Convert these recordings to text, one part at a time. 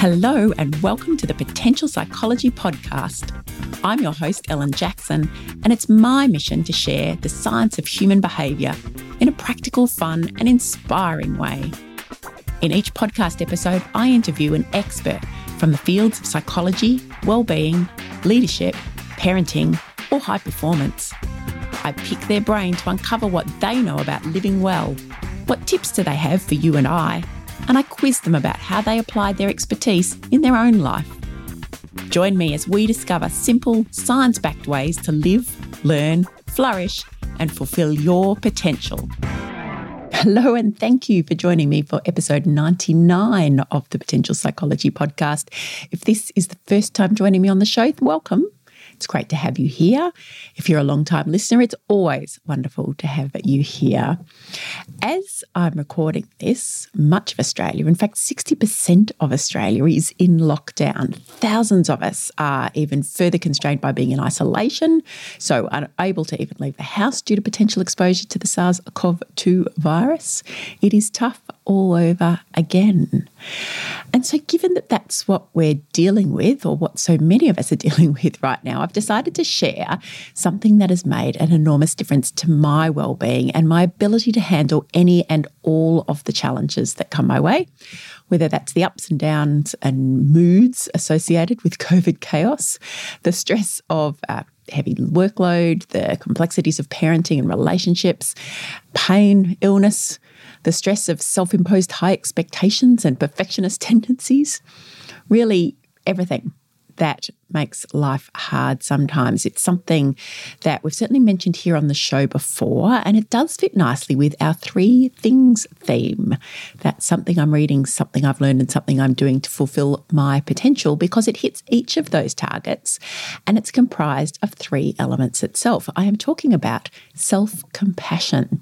Hello, and welcome to the Potential Psychology Podcast. I'm your host, Ellen Jackson, and it's my mission to share the science of human behaviour in a practical, fun, and inspiring way. In each podcast episode, I interview an expert from the fields of psychology, well-being, leadership, parenting, or high performance. I pick their brain to uncover what they know about living well. What tips do they have for you and I? And I quiz them about how they applied their expertise in their own life. Join me as we discover simple, science backed ways to live, learn, flourish, and fulfill your potential. Hello, and thank you for joining me for episode 99 of the Potential Psychology Podcast. If this is the first time joining me on the show, welcome. It's great to have you here. If you're a long time listener, it's always wonderful to have you here. As I'm recording this, much of Australia, in fact, 60% of Australia is in lockdown. Thousands of us are even further constrained by being in isolation, so unable to even leave the house due to potential exposure to the SARS CoV 2 virus. It is tough all over again. And so, given that that's what we're dealing with, or what so many of us are dealing with right now, I've decided to share something that has made an enormous difference to my well-being and my ability to handle any and all of the challenges that come my way, whether that's the ups and downs and moods associated with COVID chaos, the stress of uh, heavy workload, the complexities of parenting and relationships, pain, illness, the stress of self imposed high expectations and perfectionist tendencies, really everything that makes life hard sometimes. It's something that we've certainly mentioned here on the show before, and it does fit nicely with our three things theme. That's something I'm reading, something I've learned, and something I'm doing to fulfill my potential because it hits each of those targets and it's comprised of three elements itself. I am talking about self compassion.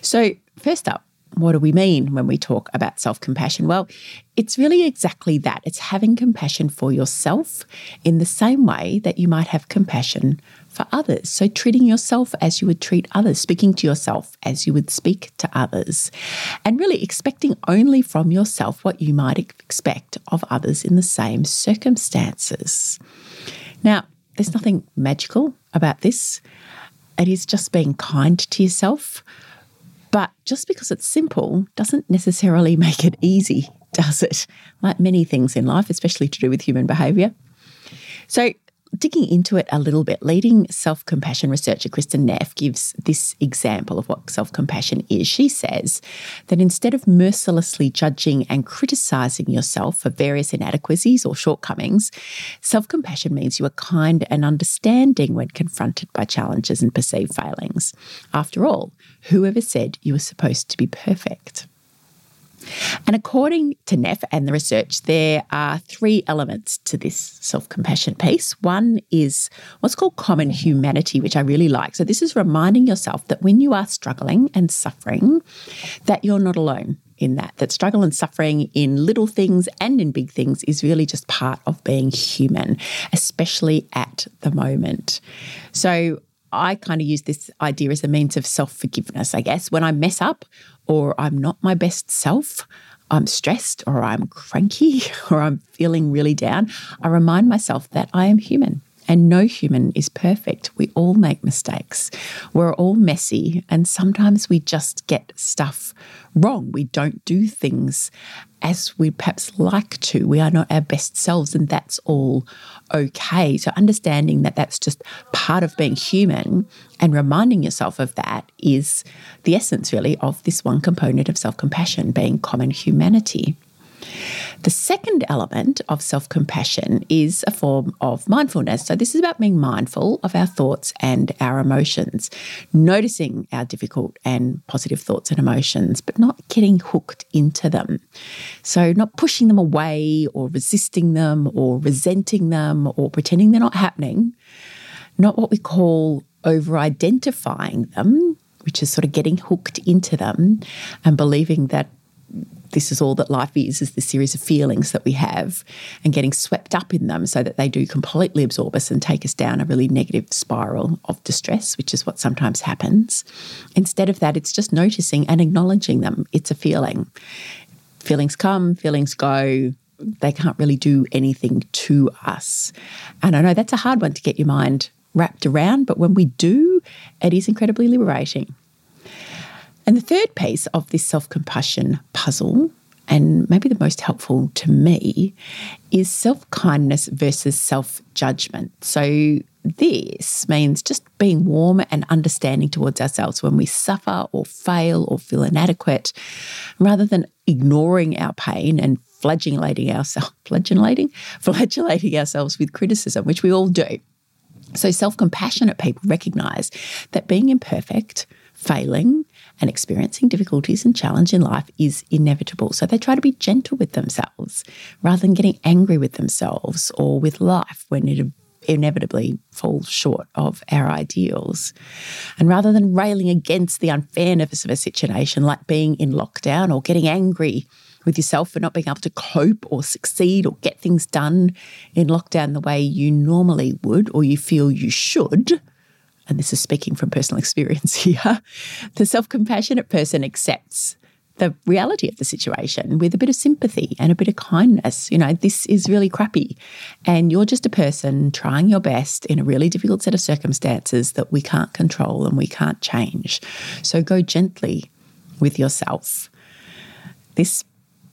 So, first up, what do we mean when we talk about self compassion? Well, it's really exactly that. It's having compassion for yourself in the same way that you might have compassion for others. So, treating yourself as you would treat others, speaking to yourself as you would speak to others, and really expecting only from yourself what you might expect of others in the same circumstances. Now, there's nothing magical about this. It is just being kind to yourself but just because it's simple doesn't necessarily make it easy, does it? Like many things in life, especially to do with human behavior. So, digging into it a little bit, leading self compassion researcher Kristin Neff gives this example of what self compassion is. She says that instead of mercilessly judging and criticizing yourself for various inadequacies or shortcomings, self compassion means you are kind and understanding when confronted by challenges and perceived failings. After all, whoever said you were supposed to be perfect? And according to Neff and the research, there are three elements to this self compassion piece. One is what's called common humanity, which I really like. So, this is reminding yourself that when you are struggling and suffering, that you're not alone in that, that struggle and suffering in little things and in big things is really just part of being human, especially at the moment. So, I kind of use this idea as a means of self forgiveness, I guess. When I mess up or I'm not my best self, I'm stressed or I'm cranky or I'm feeling really down, I remind myself that I am human and no human is perfect. We all make mistakes. We're all messy. And sometimes we just get stuff wrong. We don't do things as we perhaps like to. We are not our best selves, and that's all okay. So, understanding that that's just part of being human and reminding yourself of that is the essence, really, of this one component of self compassion being common humanity. The second element of self compassion is a form of mindfulness. So, this is about being mindful of our thoughts and our emotions, noticing our difficult and positive thoughts and emotions, but not getting hooked into them. So, not pushing them away or resisting them or resenting them or pretending they're not happening. Not what we call over identifying them, which is sort of getting hooked into them and believing that this is all that life is, is the series of feelings that we have and getting swept up in them so that they do completely absorb us and take us down a really negative spiral of distress, which is what sometimes happens. Instead of that, it's just noticing and acknowledging them. It's a feeling. Feelings come, feelings go. they can't really do anything to us. And I know that's a hard one to get your mind wrapped around, but when we do, it is incredibly liberating. And the third piece of this self compassion puzzle, and maybe the most helpful to me, is self kindness versus self judgment. So, this means just being warm and understanding towards ourselves when we suffer or fail or feel inadequate, rather than ignoring our pain and flagellating ourselves, flagellating, flagellating ourselves with criticism, which we all do. So, self compassionate people recognize that being imperfect, failing, and experiencing difficulties and challenge in life is inevitable. So, they try to be gentle with themselves rather than getting angry with themselves or with life when it inevitably falls short of our ideals. And rather than railing against the unfairness of a situation like being in lockdown or getting angry with yourself for not being able to cope or succeed or get things done in lockdown the way you normally would or you feel you should, and this is speaking from personal experience here, the self compassionate person accepts the reality of the situation with a bit of sympathy and a bit of kindness. You know, this is really crappy. And you're just a person trying your best in a really difficult set of circumstances that we can't control and we can't change. So go gently with yourself. This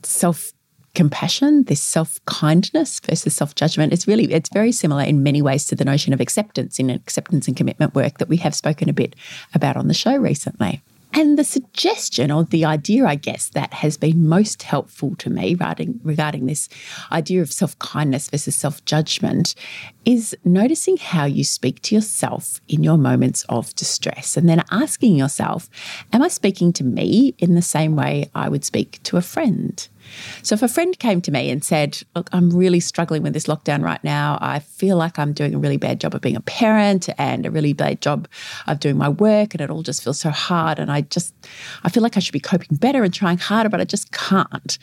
self compassion, this self kindness versus self judgment, it's really it's very similar in many ways to the notion of acceptance in acceptance and commitment work that we have spoken a bit about on the show recently. And the suggestion or the idea, I guess, that has been most helpful to me regarding, regarding this idea of self kindness versus self judgment is noticing how you speak to yourself in your moments of distress and then asking yourself, Am I speaking to me in the same way I would speak to a friend? So if a friend came to me and said, Look, I'm really struggling with this lockdown right now. I feel like I'm doing a really bad job of being a parent and a really bad job of doing my work, and it all just feels so hard. And I just, I feel like I should be coping better and trying harder, but I just can't.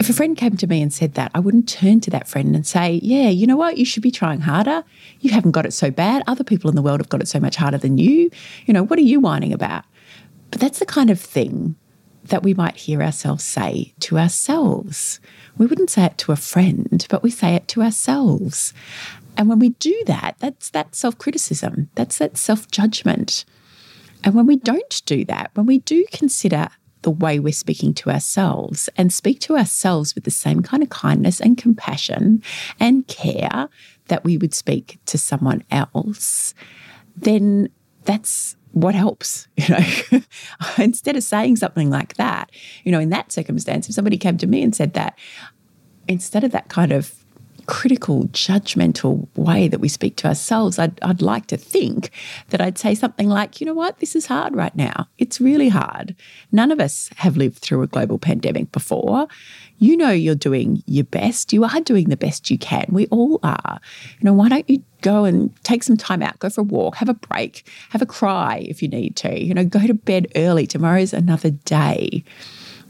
If a friend came to me and said that, I wouldn't turn to that friend and say, Yeah, you know what? You should be trying harder. You haven't got it so bad. Other people in the world have got it so much harder than you. You know, what are you whining about? But that's the kind of thing that we might hear ourselves say to ourselves. We wouldn't say it to a friend, but we say it to ourselves. And when we do that, that's that self criticism, that's that self judgment. And when we don't do that, when we do consider the way we're speaking to ourselves and speak to ourselves with the same kind of kindness and compassion and care that we would speak to someone else, then that's what helps you know? Instead of saying something like that you know in that circumstance if somebody came to me and said that instead of that kind of critical judgmental way that we speak to ourselves I'd, I'd like to think that i'd say something like you know what? This is hard right now. It's really hard. None of us have lived through a global pandemic before. You know you're doing your best. You are doing the best you can. We all are. You know why don't you go and take some time out, go for a walk, have a break, have a cry if you need to. You know, go to bed early. Tomorrow's another day.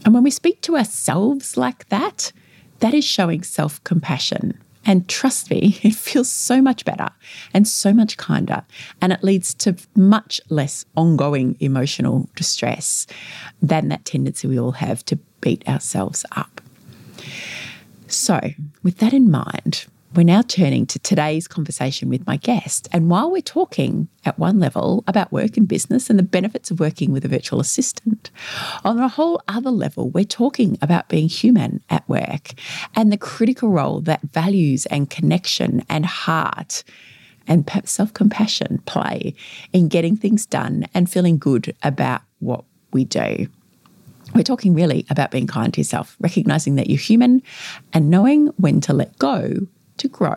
And when we speak to ourselves like that, that is showing self compassion. And trust me, it feels so much better and so much kinder. And it leads to much less ongoing emotional distress than that tendency we all have to beat ourselves up. So, with that in mind, we're now turning to today's conversation with my guest. And while we're talking at one level about work and business and the benefits of working with a virtual assistant, on a whole other level, we're talking about being human at work and the critical role that values and connection and heart and self compassion play in getting things done and feeling good about what we do. We're talking really about being kind to yourself, recognizing that you're human and knowing when to let go to grow.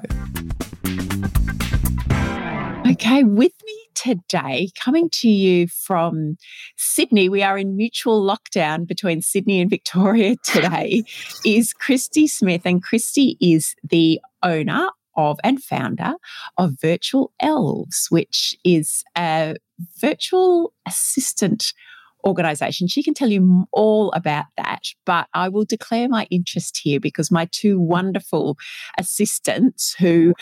Okay, with me today, coming to you from Sydney, we are in mutual lockdown between Sydney and Victoria today, is Christy Smith. And Christy is the owner of and founder of Virtual Elves, which is a virtual assistant organisation. She can tell you all about that, but I will declare my interest here because my two wonderful assistants who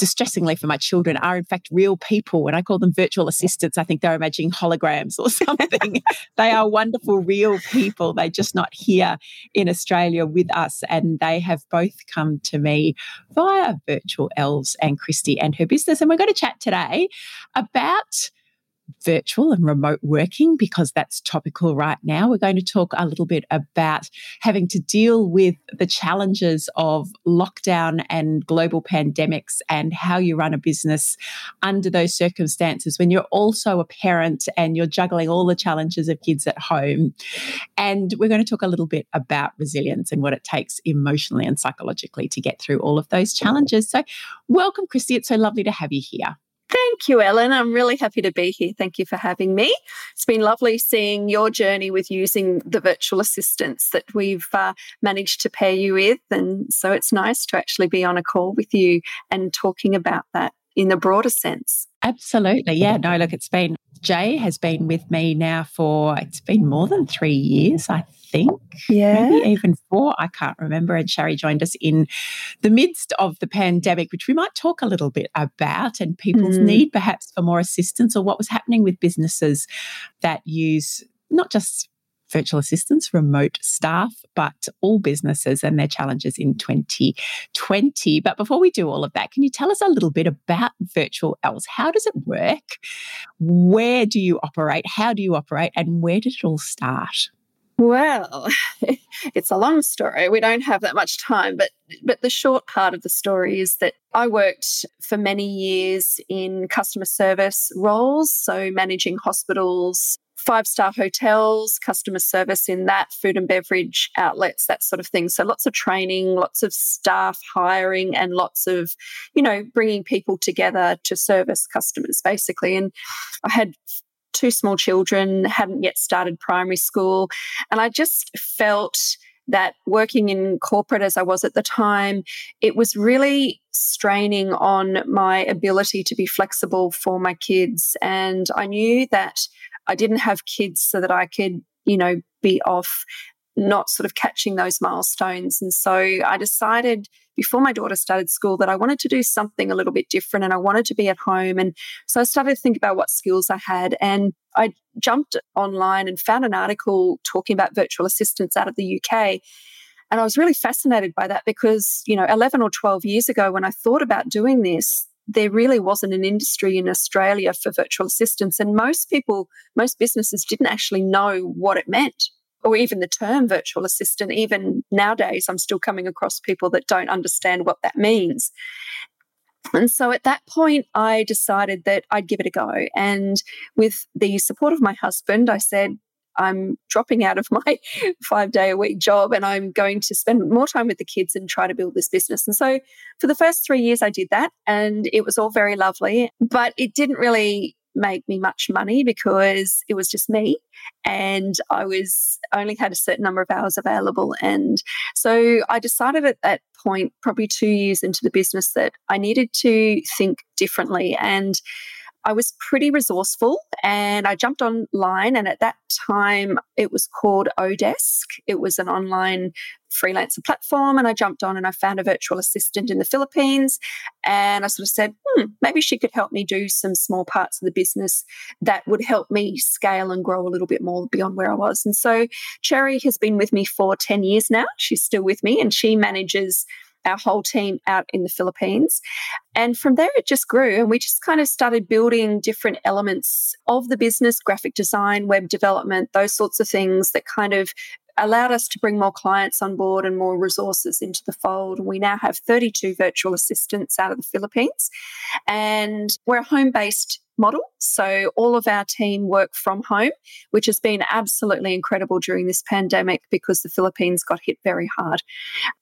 distressingly for my children, are in fact real people. When I call them virtual assistants, I think they're imagining holograms or something. they are wonderful, real people. They're just not here in Australia with us. And they have both come to me via virtual elves and Christy and her business. And we're going to chat today about virtual and remote working because that's topical right now. We're going to talk a little bit about having to deal with the challenges of lockdown and global pandemics and how you run a business under those circumstances when you're also a parent and you're juggling all the challenges of kids at home. And we're going to talk a little bit about resilience and what it takes emotionally and psychologically to get through all of those challenges. So, welcome, Christy. It's so lovely to have you here. Thank you, Ellen. I'm really happy to be here. Thank you for having me. It's been lovely seeing your journey with using the virtual assistants that we've uh, managed to pair you with. And so it's nice to actually be on a call with you and talking about that in a broader sense. Absolutely. Yeah. No, look, it's been, Jay has been with me now for, it's been more than three years, I think. Yeah. Maybe even four. I can't remember. And Sherry joined us in the midst of the pandemic, which we might talk a little bit about and people's mm. need perhaps for more assistance or what was happening with businesses that use not just virtual assistants, remote staff, but all businesses and their challenges in 2020. But before we do all of that, can you tell us a little bit about virtual elves? How does it work? Where do you operate? How do you operate? And where did it all start? Well, it's a long story. We don't have that much time, but but the short part of the story is that I worked for many years in customer service roles, so managing hospitals, five star hotels, customer service in that, food and beverage outlets, that sort of thing. So lots of training, lots of staff hiring, and lots of, you know, bringing people together to service customers basically. And I had two small children, hadn't yet started primary school. And I just felt that working in corporate as I was at the time, it was really straining on my ability to be flexible for my kids. And I knew that I didn't have kids so that I could, you know, be off not sort of catching those milestones. And so I decided before my daughter started school that I wanted to do something a little bit different and I wanted to be at home. And so I started to think about what skills I had. And I jumped online and found an article talking about virtual assistants out of the UK. And I was really fascinated by that because, you know, 11 or 12 years ago, when I thought about doing this, there really wasn't an industry in Australia for virtual assistants. And most people, most businesses didn't actually know what it meant or even the term virtual assistant, even nowadays, I'm still coming across people that don't understand what that means. And so at that point, I decided that I'd give it a go. And with the support of my husband, I said, I'm dropping out of my five day a week job and I'm going to spend more time with the kids and try to build this business. And so for the first three years, I did that and it was all very lovely, but it didn't really make me much money because it was just me and I was only had a certain number of hours available. And so I decided at that point, probably two years into the business, that I needed to think differently. And I was pretty resourceful and I jumped online. And at that time, it was called Odesk. It was an online freelancer platform. And I jumped on and I found a virtual assistant in the Philippines. And I sort of said, hmm, maybe she could help me do some small parts of the business that would help me scale and grow a little bit more beyond where I was. And so Cherry has been with me for 10 years now. She's still with me and she manages our whole team out in the Philippines. And from there, it just grew. And we just kind of started building different elements of the business graphic design, web development, those sorts of things that kind of allowed us to bring more clients on board and more resources into the fold. We now have 32 virtual assistants out of the Philippines, and we're a home based model. So all of our team work from home, which has been absolutely incredible during this pandemic because the Philippines got hit very hard.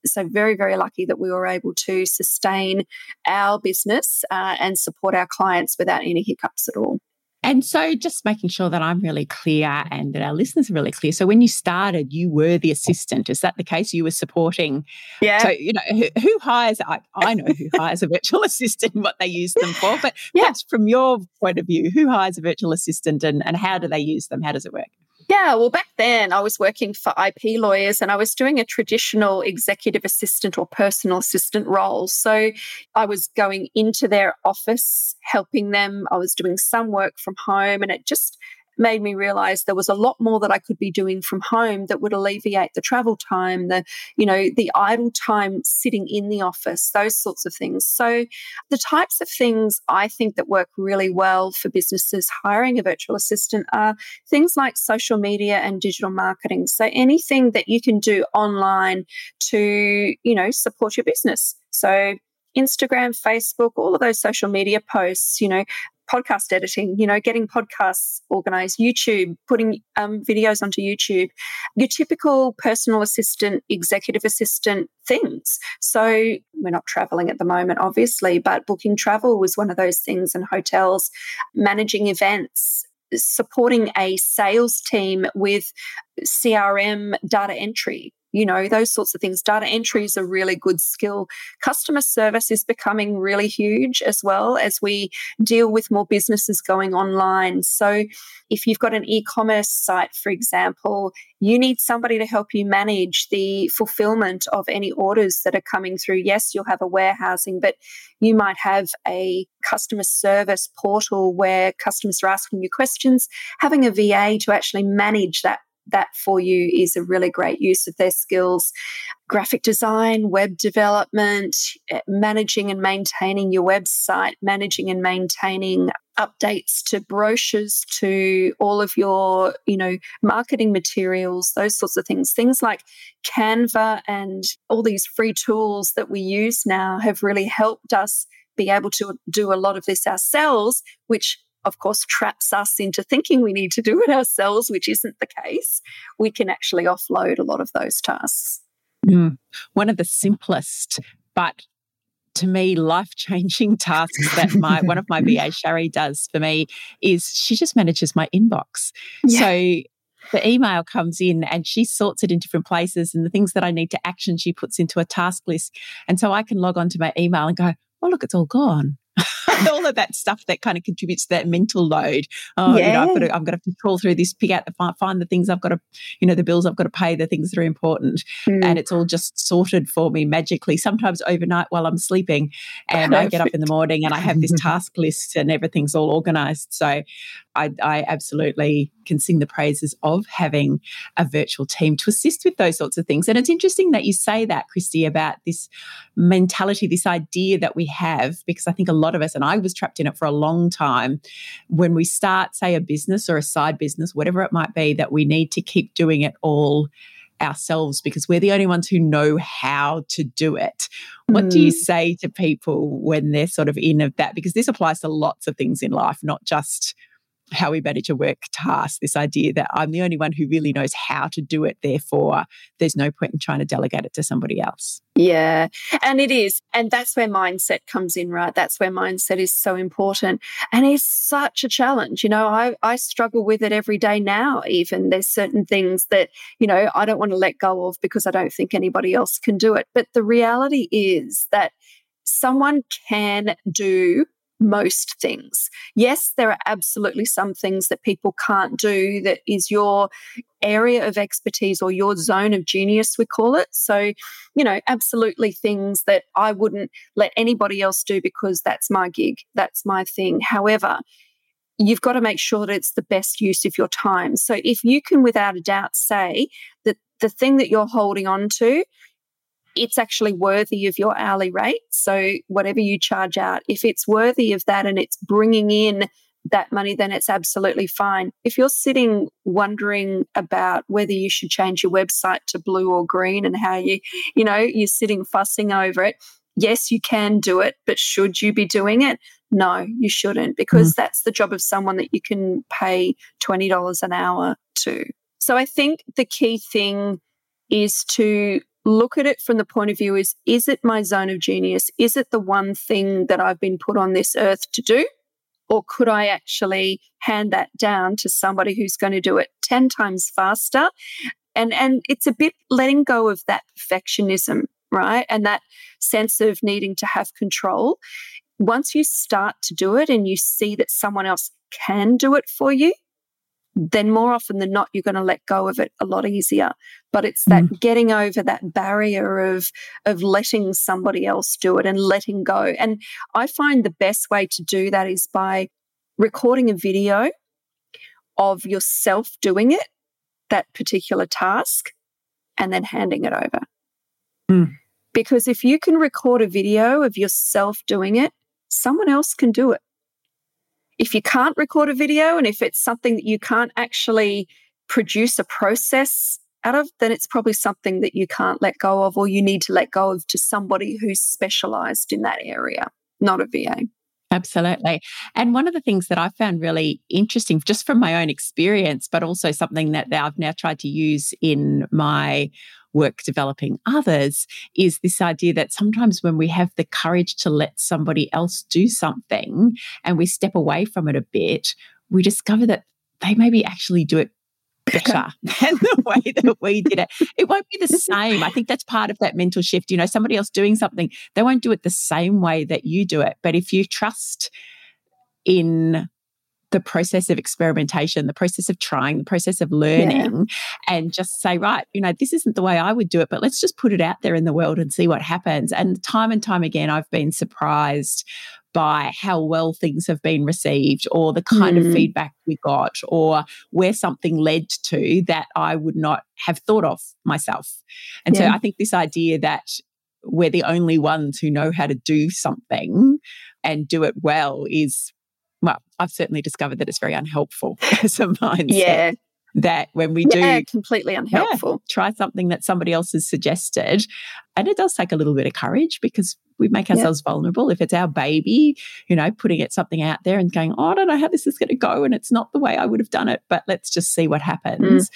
So very, very lucky that we were able to sustain our business uh, and support our clients without any hiccups at all. And so, just making sure that I'm really clear and that our listeners are really clear. So, when you started, you were the assistant. Is that the case? You were supporting. Yeah. So, you know, who, who hires? I, I, know who hires a virtual assistant, what they use them for. But yeah. from your point of view, who hires a virtual assistant and, and how do they use them? How does it work? Yeah, well, back then I was working for IP lawyers and I was doing a traditional executive assistant or personal assistant role. So I was going into their office, helping them. I was doing some work from home, and it just made me realize there was a lot more that I could be doing from home that would alleviate the travel time, the, you know, the idle time sitting in the office, those sorts of things. So the types of things I think that work really well for businesses hiring a virtual assistant are things like social media and digital marketing. So anything that you can do online to, you know, support your business. So Instagram, Facebook, all of those social media posts, you know, podcast editing, you know, getting podcasts organized, YouTube, putting um, videos onto YouTube, your typical personal assistant, executive assistant things. So we're not traveling at the moment, obviously, but booking travel was one of those things, and hotels, managing events, supporting a sales team with CRM data entry you know, those sorts of things. Data entry is a really good skill. Customer service is becoming really huge as well as we deal with more businesses going online. So, if you've got an e commerce site, for example, you need somebody to help you manage the fulfillment of any orders that are coming through. Yes, you'll have a warehousing, but you might have a customer service portal where customers are asking you questions. Having a VA to actually manage that that for you is a really great use of their skills. Graphic design, web development, eh, managing and maintaining your website, managing and maintaining updates to brochures to all of your you know marketing materials those sorts of things things like canva and all these free tools that we use now have really helped us be able to do a lot of this ourselves which of course, traps us into thinking we need to do it ourselves, which isn't the case, we can actually offload a lot of those tasks. Mm. One of the simplest, but to me, life changing tasks that my one of my VA Shari does for me is she just manages my inbox. Yeah. So the email comes in and she sorts it in different places and the things that I need to action she puts into a task list. And so I can log on to my email and go, oh, look, it's all gone. all of that stuff that kind of contributes to that mental load. Oh, yeah. you know, I've got to, I'm going to have to trawl through this, pick out the find the things I've got to, you know, the bills I've got to pay, the things that are important, mm. and it's all just sorted for me magically. Sometimes overnight while I'm sleeping, and Perfect. I get up in the morning and I have this task list and everything's all organized. So, I, I absolutely can sing the praises of having a virtual team to assist with those sorts of things. And it's interesting that you say that, Christy, about this mentality, this idea that we have, because I think a lot of us, and I was trapped in it for a long time, when we start, say, a business or a side business, whatever it might be, that we need to keep doing it all ourselves because we're the only ones who know how to do it. What mm. do you mm. say to people when they're sort of in of that? Because this applies to lots of things in life, not just how we manage a work task, this idea that I'm the only one who really knows how to do it. Therefore, there's no point in trying to delegate it to somebody else. Yeah, and it is. And that's where mindset comes in, right? That's where mindset is so important. And it's such a challenge. You know, I, I struggle with it every day now, even. There's certain things that, you know, I don't want to let go of because I don't think anybody else can do it. But the reality is that someone can do most things. Yes, there are absolutely some things that people can't do that is your area of expertise or your zone of genius, we call it. So, you know, absolutely things that I wouldn't let anybody else do because that's my gig, that's my thing. However, you've got to make sure that it's the best use of your time. So, if you can without a doubt say that the thing that you're holding on to it's actually worthy of your hourly rate. So, whatever you charge out, if it's worthy of that and it's bringing in that money, then it's absolutely fine. If you're sitting wondering about whether you should change your website to blue or green and how you, you know, you're sitting fussing over it, yes, you can do it, but should you be doing it? No, you shouldn't, because mm. that's the job of someone that you can pay $20 an hour to. So I think the key thing is to look at it from the point of view is is it my zone of genius? Is it the one thing that i've been put on this earth to do? Or could i actually hand that down to somebody who's going to do it 10 times faster? And and it's a bit letting go of that perfectionism right? And that sense of needing to have control. Once you start to do it and you see that someone else can do it for you then more often than not, you're going to let go of it a lot easier. But it's that mm. getting over that barrier of, of letting somebody else do it and letting go. And I find the best way to do that is by recording a video of yourself doing it, that particular task, and then handing it over. Mm. Because if you can record a video of yourself doing it, someone else can do it if you can't record a video and if it's something that you can't actually produce a process out of, then it's probably something that you can't let go of or you need to let go of to somebody who's specialized in that area, not a VA. Absolutely. And one of the things that I found really interesting, just from my own experience, but also something that I've now tried to use in my work developing others is this idea that sometimes when we have the courage to let somebody else do something and we step away from it a bit, we discover that they maybe actually do it better than the way that we did it. It won't be the same. I think that's part of that mental shift. You know, somebody else doing something, they won't do it the same way that you do it. But if you trust in the process of experimentation, the process of trying, the process of learning, yeah. and just say, right, you know, this isn't the way I would do it, but let's just put it out there in the world and see what happens. And time and time again, I've been surprised by how well things have been received or the kind mm. of feedback we got or where something led to that I would not have thought of myself. And yeah. so I think this idea that we're the only ones who know how to do something and do it well is well, I've certainly discovered that it's very unhelpful as a mindset. Yeah. That when we yeah, do completely unhelpful, yeah, try something that somebody else has suggested, and it does take a little bit of courage because we make ourselves yeah. vulnerable. If it's our baby, you know, putting it something out there and going, oh, I don't know how this is going to go, and it's not the way I would have done it, but let's just see what happens. Mm.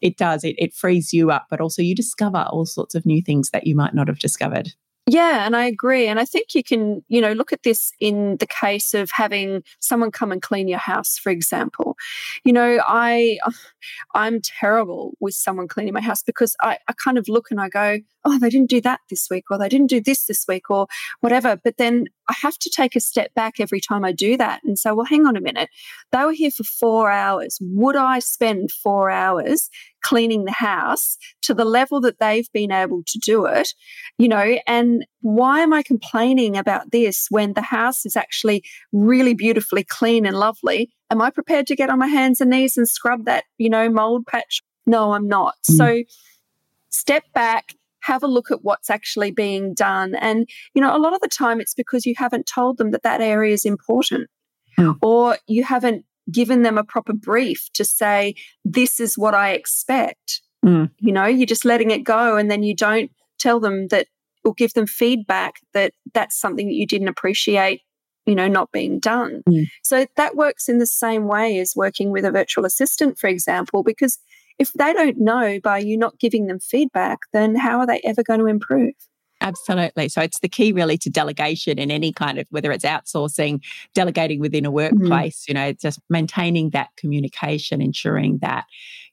It does. It, it frees you up, but also you discover all sorts of new things that you might not have discovered. Yeah, and I agree. And I think you can, you know, look at this in the case of having someone come and clean your house, for example. You know, I I'm terrible with someone cleaning my house because I, I kind of look and I go, oh, they didn't do that this week, or they didn't do this this week, or whatever. But then I have to take a step back every time I do that and say, well, hang on a minute. They were here for four hours. Would I spend four hours cleaning the house to the level that they've been able to do it? You know, and why am I complaining about this when the house is actually really beautifully clean and lovely? Am I prepared to get on my hands and knees and scrub that, you know, mold patch? No, I'm not. Mm. So step back, have a look at what's actually being done. And, you know, a lot of the time it's because you haven't told them that that area is important mm. or you haven't given them a proper brief to say, this is what I expect. Mm. You know, you're just letting it go and then you don't tell them that or give them feedback that that's something that you didn't appreciate you know not being done mm. so that works in the same way as working with a virtual assistant for example because if they don't know by you not giving them feedback, then how are they ever going to improve? Absolutely. So it's the key really to delegation in any kind of whether it's outsourcing, delegating within a mm-hmm. workplace, mm-hmm. you know, just maintaining that communication, ensuring that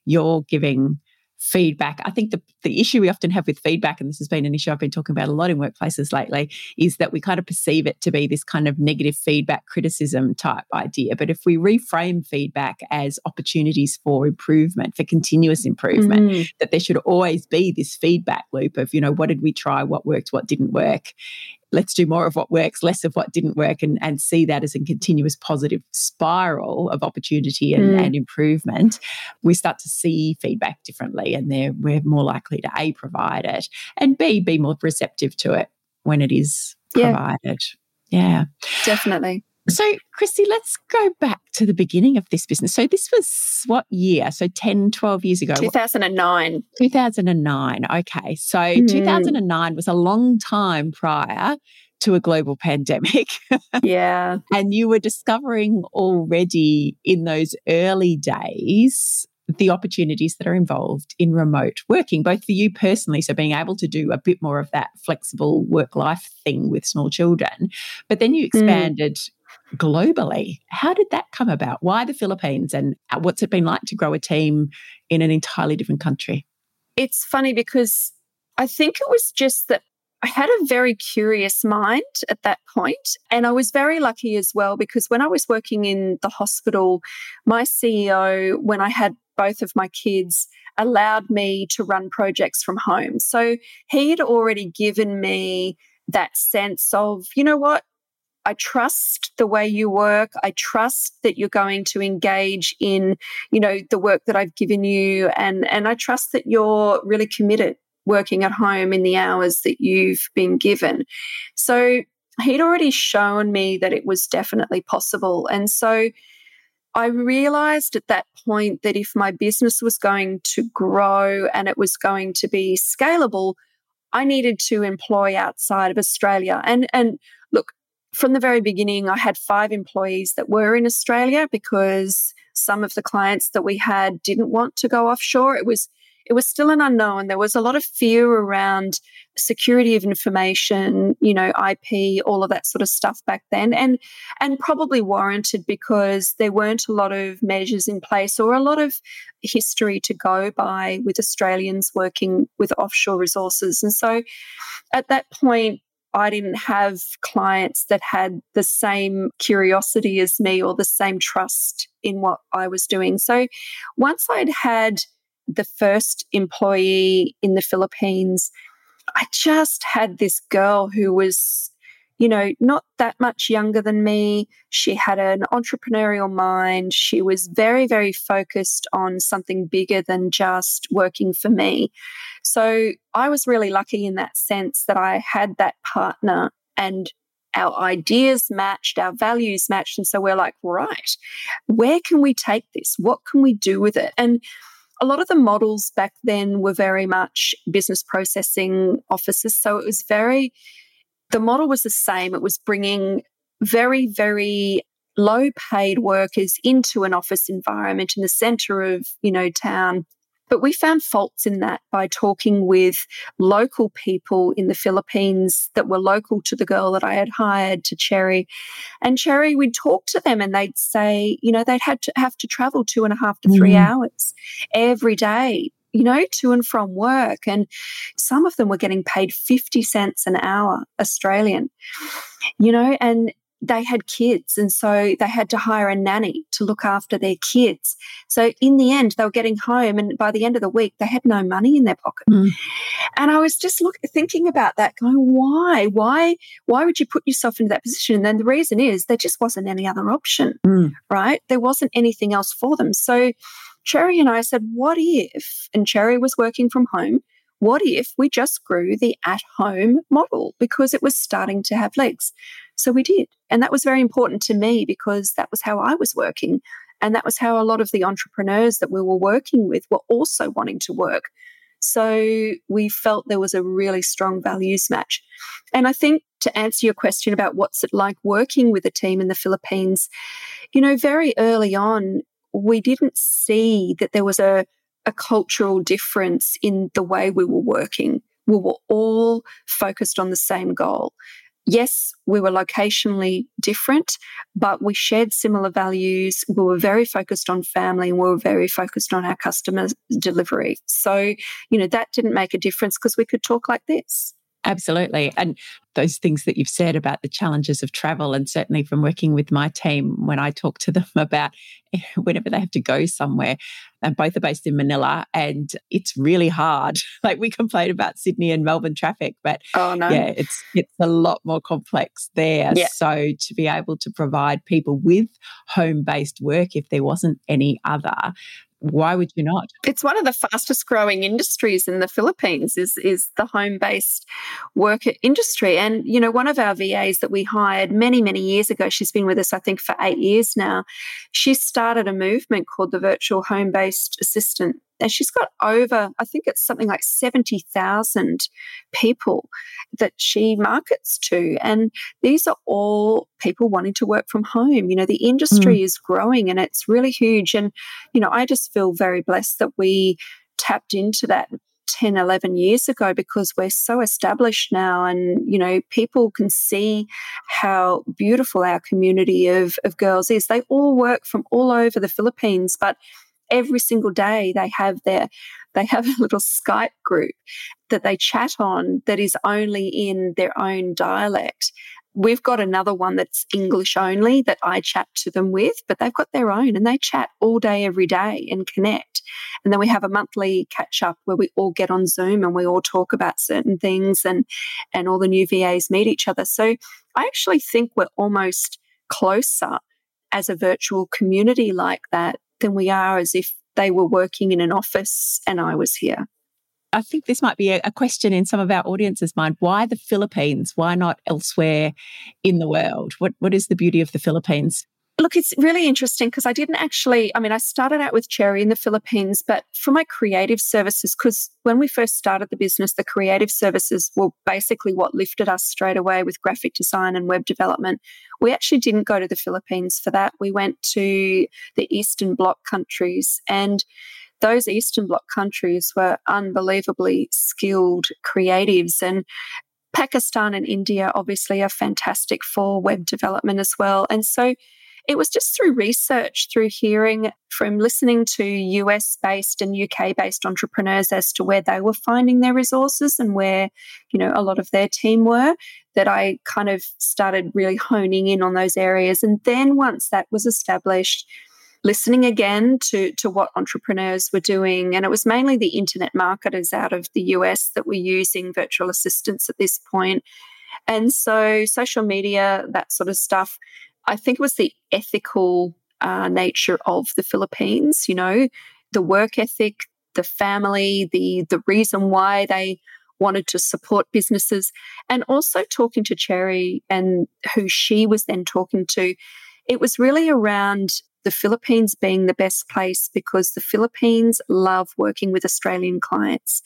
you're giving feedback. I think the, the issue we often have with feedback, and this has been an issue I've been talking about a lot in workplaces lately, is that we kind of perceive it to be this kind of negative feedback, criticism type idea. But if we reframe feedback as opportunities for improvement, for continuous improvement, mm. that there should always be this feedback loop of, you know, what did we try, what worked, what didn't work, let's do more of what works, less of what didn't work, and, and see that as a continuous positive spiral of opportunity and, mm. and improvement, we start to see feedback differently and there we're more likely to A, provide it, and B, be more receptive to it when it is provided. Yeah, yeah. definitely. So, Christy, let's go back to the beginning of this business. So, this was what year? So, 10, 12 years ago? 2009. 2009. Okay. So, mm. 2009 was a long time prior to a global pandemic. yeah. and you were discovering already in those early days the opportunities that are involved in remote working, both for you personally, so being able to do a bit more of that flexible work life thing with small children, but then you mm. expanded mm globally. How did that come about? Why the Philippines and uh, what's it been like to grow a team in an entirely different country? It's funny because I think it was just that I had a very curious mind at that point, And I was very lucky as well because when I was working in the hospital, my CEO, when I had both of my kids, allowed me to run projects from home. So he had already given me that sense of, you know what? I trust the way you work. I trust that you're going to engage in, you know, the work that I've given you and and I trust that you're really committed working at home in the hours that you've been given. So he'd already shown me that it was definitely possible. And so I realized at that point that if my business was going to grow and it was going to be scalable, I needed to employ outside of Australia. And and look, from the very beginning, I had five employees that were in Australia because some of the clients that we had didn't want to go offshore. It was it was still an unknown. There was a lot of fear around security of information, you know, IP, all of that sort of stuff back then, and and probably warranted because there weren't a lot of measures in place or a lot of history to go by with Australians working with offshore resources. And so at that point, I didn't have clients that had the same curiosity as me or the same trust in what I was doing. So once I'd had the first employee in the Philippines, I just had this girl who was, you know, not that much younger than me. She had an entrepreneurial mind. She was very, very focused on something bigger than just working for me. So I was really lucky in that sense that I had that partner and our ideas matched, our values matched. And so we're like, right, where can we take this? What can we do with it? And a lot of the models back then were very much business processing offices. So it was very, the model was the same. It was bringing very, very low paid workers into an office environment in the center of, you know, town but we found faults in that by talking with local people in the Philippines that were local to the girl that I had hired to Cherry. And Cherry, we'd talk to them and they'd say, you know, they'd had to have to travel two and a half to three mm. hours every day you know, to and from work. And some of them were getting paid 50 cents an hour Australian, you know, and they had kids and so they had to hire a nanny to look after their kids. So in the end, they were getting home and by the end of the week, they had no money in their pocket. Mm. And I was just look, thinking about that, going, why? Why? Why would you put yourself into that position? And then the reason is there just wasn't any other option, mm. right? There wasn't anything else for them. So Cherry and I said, what if? And Cherry was working from home what if we just grew the at home model because it was starting to have legs? So we did. And that was very important to me because that was how I was working. And that was how a lot of the entrepreneurs that we were working with were also wanting to work. So we felt there was a really strong values match. And I think to answer your question about what's it like working with a team in the Philippines, you know, very early on, we didn't see that there was a a cultural difference in the way we were working. We were all focused on the same goal. Yes, we were locationally different, but we shared similar values. We were very focused on family and we were very focused on our customer delivery. So, you know, that didn't make a difference because we could talk like this. Absolutely. And those things that you've said about the challenges of travel, and certainly from working with my team when I talk to them about whenever they have to go somewhere, and both are based in Manila, and it's really hard. Like we complain about Sydney and Melbourne traffic, but oh, no. yeah, it's it's a lot more complex there. Yeah. So to be able to provide people with home based work, if there wasn't any other, why would you not? It's one of the fastest growing industries in the Philippines is is the home based worker industry. And you know, one of our VAs that we hired many many years ago, she's been with us I think for eight years now. She started a movement called the Virtual Home Based Assistant and she's got over, I think it's something like 70,000 people that she markets to. And these are all people wanting to work from home. You know, the industry mm. is growing and it's really huge. And, you know, I just feel very blessed that we tapped into that 10 11 years ago because we're so established now and you know people can see how beautiful our community of, of girls is they all work from all over the philippines but every single day they have their they have a little Skype group that they chat on that is only in their own dialect. We've got another one that's English only that I chat to them with, but they've got their own and they chat all day, every day and connect. And then we have a monthly catch up where we all get on Zoom and we all talk about certain things and, and all the new VAs meet each other. So I actually think we're almost closer as a virtual community like that than we are as if they were working in an office and I was here. I think this might be a, question in some of our audience's mind. Why the Philippines? Why not elsewhere in the world? What what is the beauty of the Philippines? Look, it's really interesting because I didn't actually, I mean, I started out with Cherry in the Philippines, but for my creative services, because when we first started the business, the creative services were basically what lifted us straight away with graphic design and web development. We actually didn't go to the Philippines for that. We went to the Eastern Bloc countries and those Eastern Bloc countries were unbelievably skilled creatives and Pakistan and India obviously are fantastic for web development as well. And so it was just through research, through hearing from listening to US based and UK based entrepreneurs as to where they were finding their resources and where, you know, a lot of their team were, that I kind of started really honing in on those areas. And then once that was established, listening again to, to what entrepreneurs were doing. And it was mainly the internet marketers out of the US that were using virtual assistants at this point. And so social media, that sort of stuff, I think it was the ethical uh, nature of the Philippines, you know, the work ethic, the family, the the reason why they wanted to support businesses, and also talking to Cherry and who she was then talking to. It was really around the Philippines being the best place because the Philippines love working with Australian clients.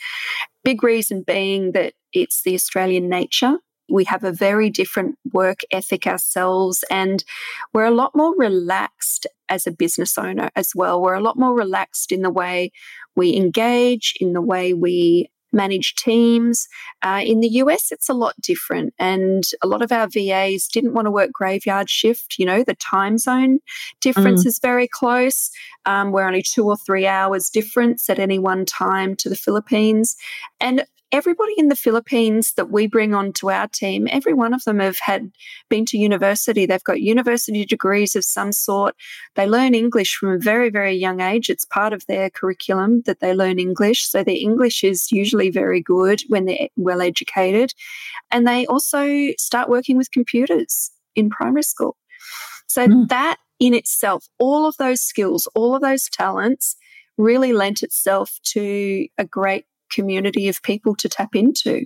Big reason being that it's the Australian nature we have a very different work ethic ourselves and we're a lot more relaxed as a business owner as well. We're a lot more relaxed in the way we engage, in the way we manage teams. Uh, in the US, it's a lot different. And a lot of our VAs didn't want to work graveyard shift. You know, the time zone difference mm. is very close. Um, we're only two or three hours difference at any one time to the Philippines. And everybody in the Philippines that we bring onto our team, every one of them have had been to university. They've got university degrees of some sort. They learn English from a very, very young age. It's part of their curriculum that they learn English. So their English is usually very good when they're well educated. And they also start working with computers in primary school. So mm. that in itself, all of those skills, all of those talents really lent itself to a great community of people to tap into.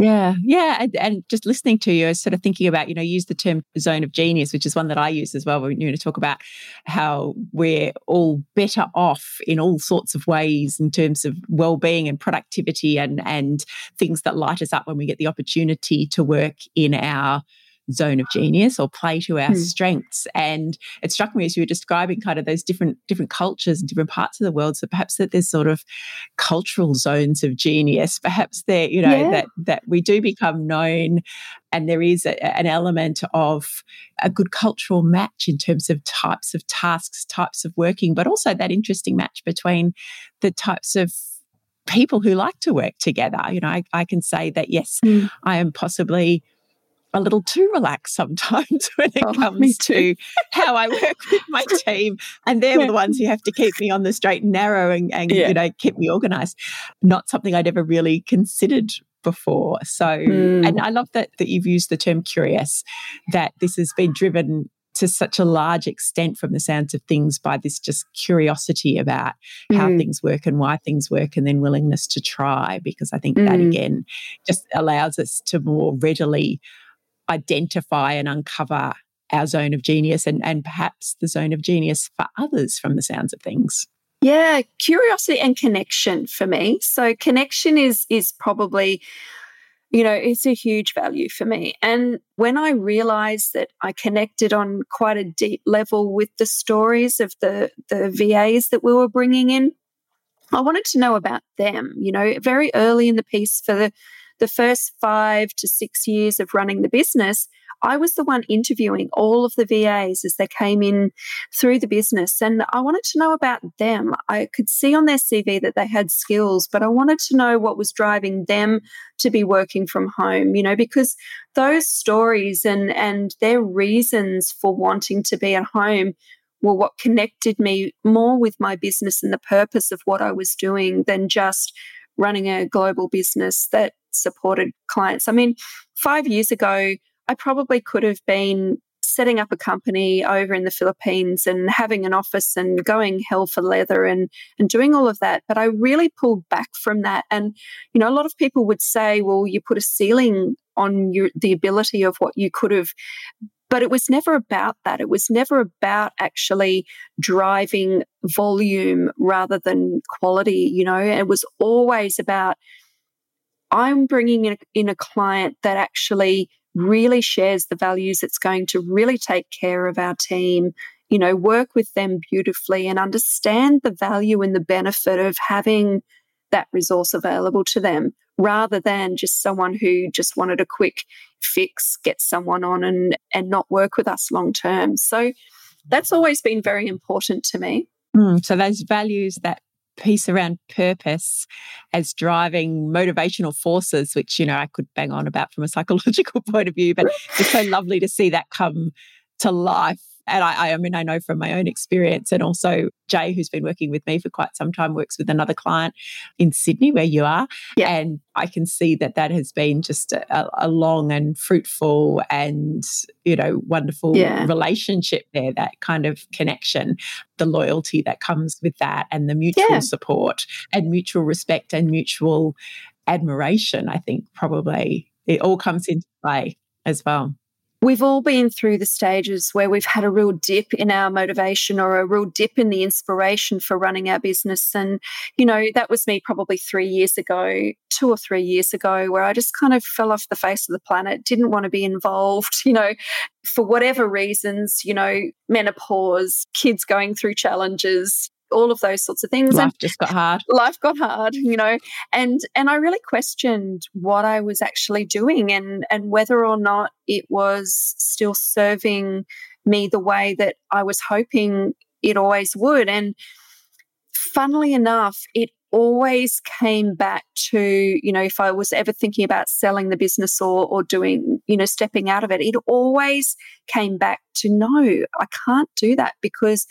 Yeah, yeah, and, and, just listening to you, I was sort of thinking about, you know, use the term zone of genius, which is one that I use as well when you know, talk about how we're all better off in all sorts of ways in terms of well-being and productivity and and things that light us up when we get the opportunity to work in our zone of genius or play to our mm. strengths. And it struck me as you were describing kind of those different different cultures and different parts of the world. So perhaps that there's sort of cultural zones of genius. Perhaps there, you know, yeah. that that we do become known and there is a, an element of a good cultural match in terms of types of tasks, types of working, but also that interesting match between the types of people who like to work together. You know, I, I can say that yes, mm. I am possibly a little too relaxed sometimes when it oh, comes to how I work with my team. And they're yeah. the ones who have to keep me on the straight and narrow and, and yeah. you know, keep me organized. Not something I'd ever really considered before. So, mm. and I love that that you've used the term curious, that this has been driven to such a large extent from the sounds of things by this just curiosity about how mm. things work and why things work and then willingness to try because i think mm. that again just allows us to more readily identify and uncover our zone of genius and, and perhaps the zone of genius for others from the sounds of things. Yeah, curiosity and connection for me. So connection is is probably you know, it's a huge value for me. And when I realized that I connected on quite a deep level with the stories of the the VAs that we were bringing in, I wanted to know about them, you know, very early in the piece for the the first five to six years of running the business, I was the one interviewing all of the VAs as they came in through the business. And I wanted to know about them. I could see on their CV that they had skills, but I wanted to know what was driving them to be working from home, you know, because those stories and, and their reasons for wanting to be at home were what connected me more with my business and the purpose of what I was doing than just running a global business that supported clients. I mean, five years ago, I probably could have been setting up a company over in the Philippines and having an office and going hell for leather and and doing all of that. But I really pulled back from that. And you know, a lot of people would say, "Well, you put a ceiling on your the ability of what you could have." But it was never about that. It was never about actually driving volume rather than quality. You know, it was always about I'm bringing in a, in a client that actually really shares the values it's going to really take care of our team you know work with them beautifully and understand the value and the benefit of having that resource available to them rather than just someone who just wanted a quick fix get someone on and and not work with us long term. So that's always been very important to me. Mm, so those values that piece around purpose as driving motivational forces, which, you know, I could bang on about from a psychological point of view, but it's so lovely to see that come to life and I, I mean, I know from my own experience, and also Jay, who's been working with me for quite some time, works with another client in Sydney, where you are, yeah. and I can see that that has been just a, a long and fruitful and you know wonderful yeah. relationship there. That kind of connection, the loyalty that comes with that, and the mutual yeah. support and mutual respect and mutual admiration. I think probably it all comes into play as well. We've all been through the stages where we've had a real dip in our motivation or a real dip in the inspiration for running our business. And, you know, that was me probably three years ago, two or three years ago, where I just kind of fell off the face of the planet, didn't want to be involved, you know, for whatever reasons, you know, menopause, kids going through challenges, all of those sorts of things. Life and just got hard. Life got hard, you know, and and I really questioned what I was actually doing and and whether or not it was still serving me the way that I was hoping it always would. And funnily enough, it always came back to, you know, if I was ever thinking about selling the business or or doing, you know, stepping out of it, it always came back to no, I can't do that because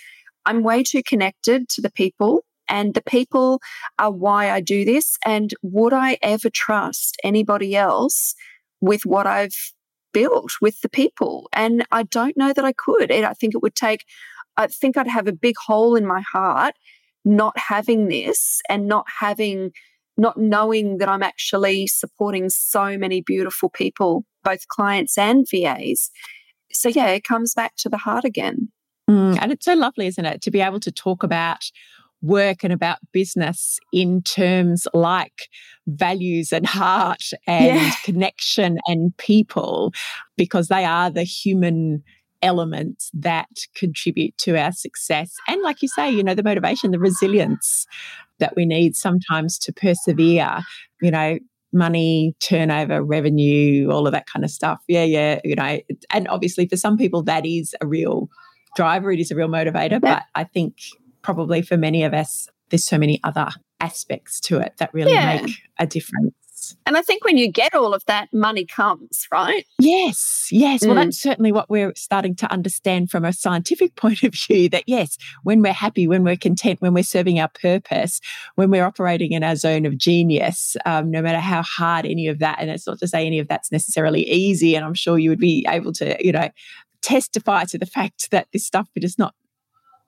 I'm way too connected to the people and the people are why I do this. And would I ever trust anybody else with what I've built with the people? And I don't know that I could. I think it would take, I think I'd have a big hole in my heart not having this and not having, not knowing that I'm actually supporting so many beautiful people, both clients and VAs. So, yeah, it comes back to the heart again. Mm, and it's so lovely, isn't it, to be able to talk about work and about business in terms like values and heart and yeah. connection and people, because they are the human elements that contribute to our success. And like you say, you know, the motivation, the resilience that we need sometimes to persevere, you know, money, turnover, revenue, all of that kind of stuff. Yeah, yeah, you know, and obviously for some people that is a real driver, it is a real motivator. But I think probably for many of us, there's so many other aspects to it that really yeah. make a difference. And I think when you get all of that, money comes, right? Yes, yes. Mm. Well, that's certainly what we're starting to understand from a scientific point of view that yes, when we're happy, when we're content, when we're serving our purpose, when we're operating in our zone of genius, um, no matter how hard any of that, and it's not to say any of that's necessarily easy, and I'm sure you would be able to, you know, testify to the fact that this stuff does not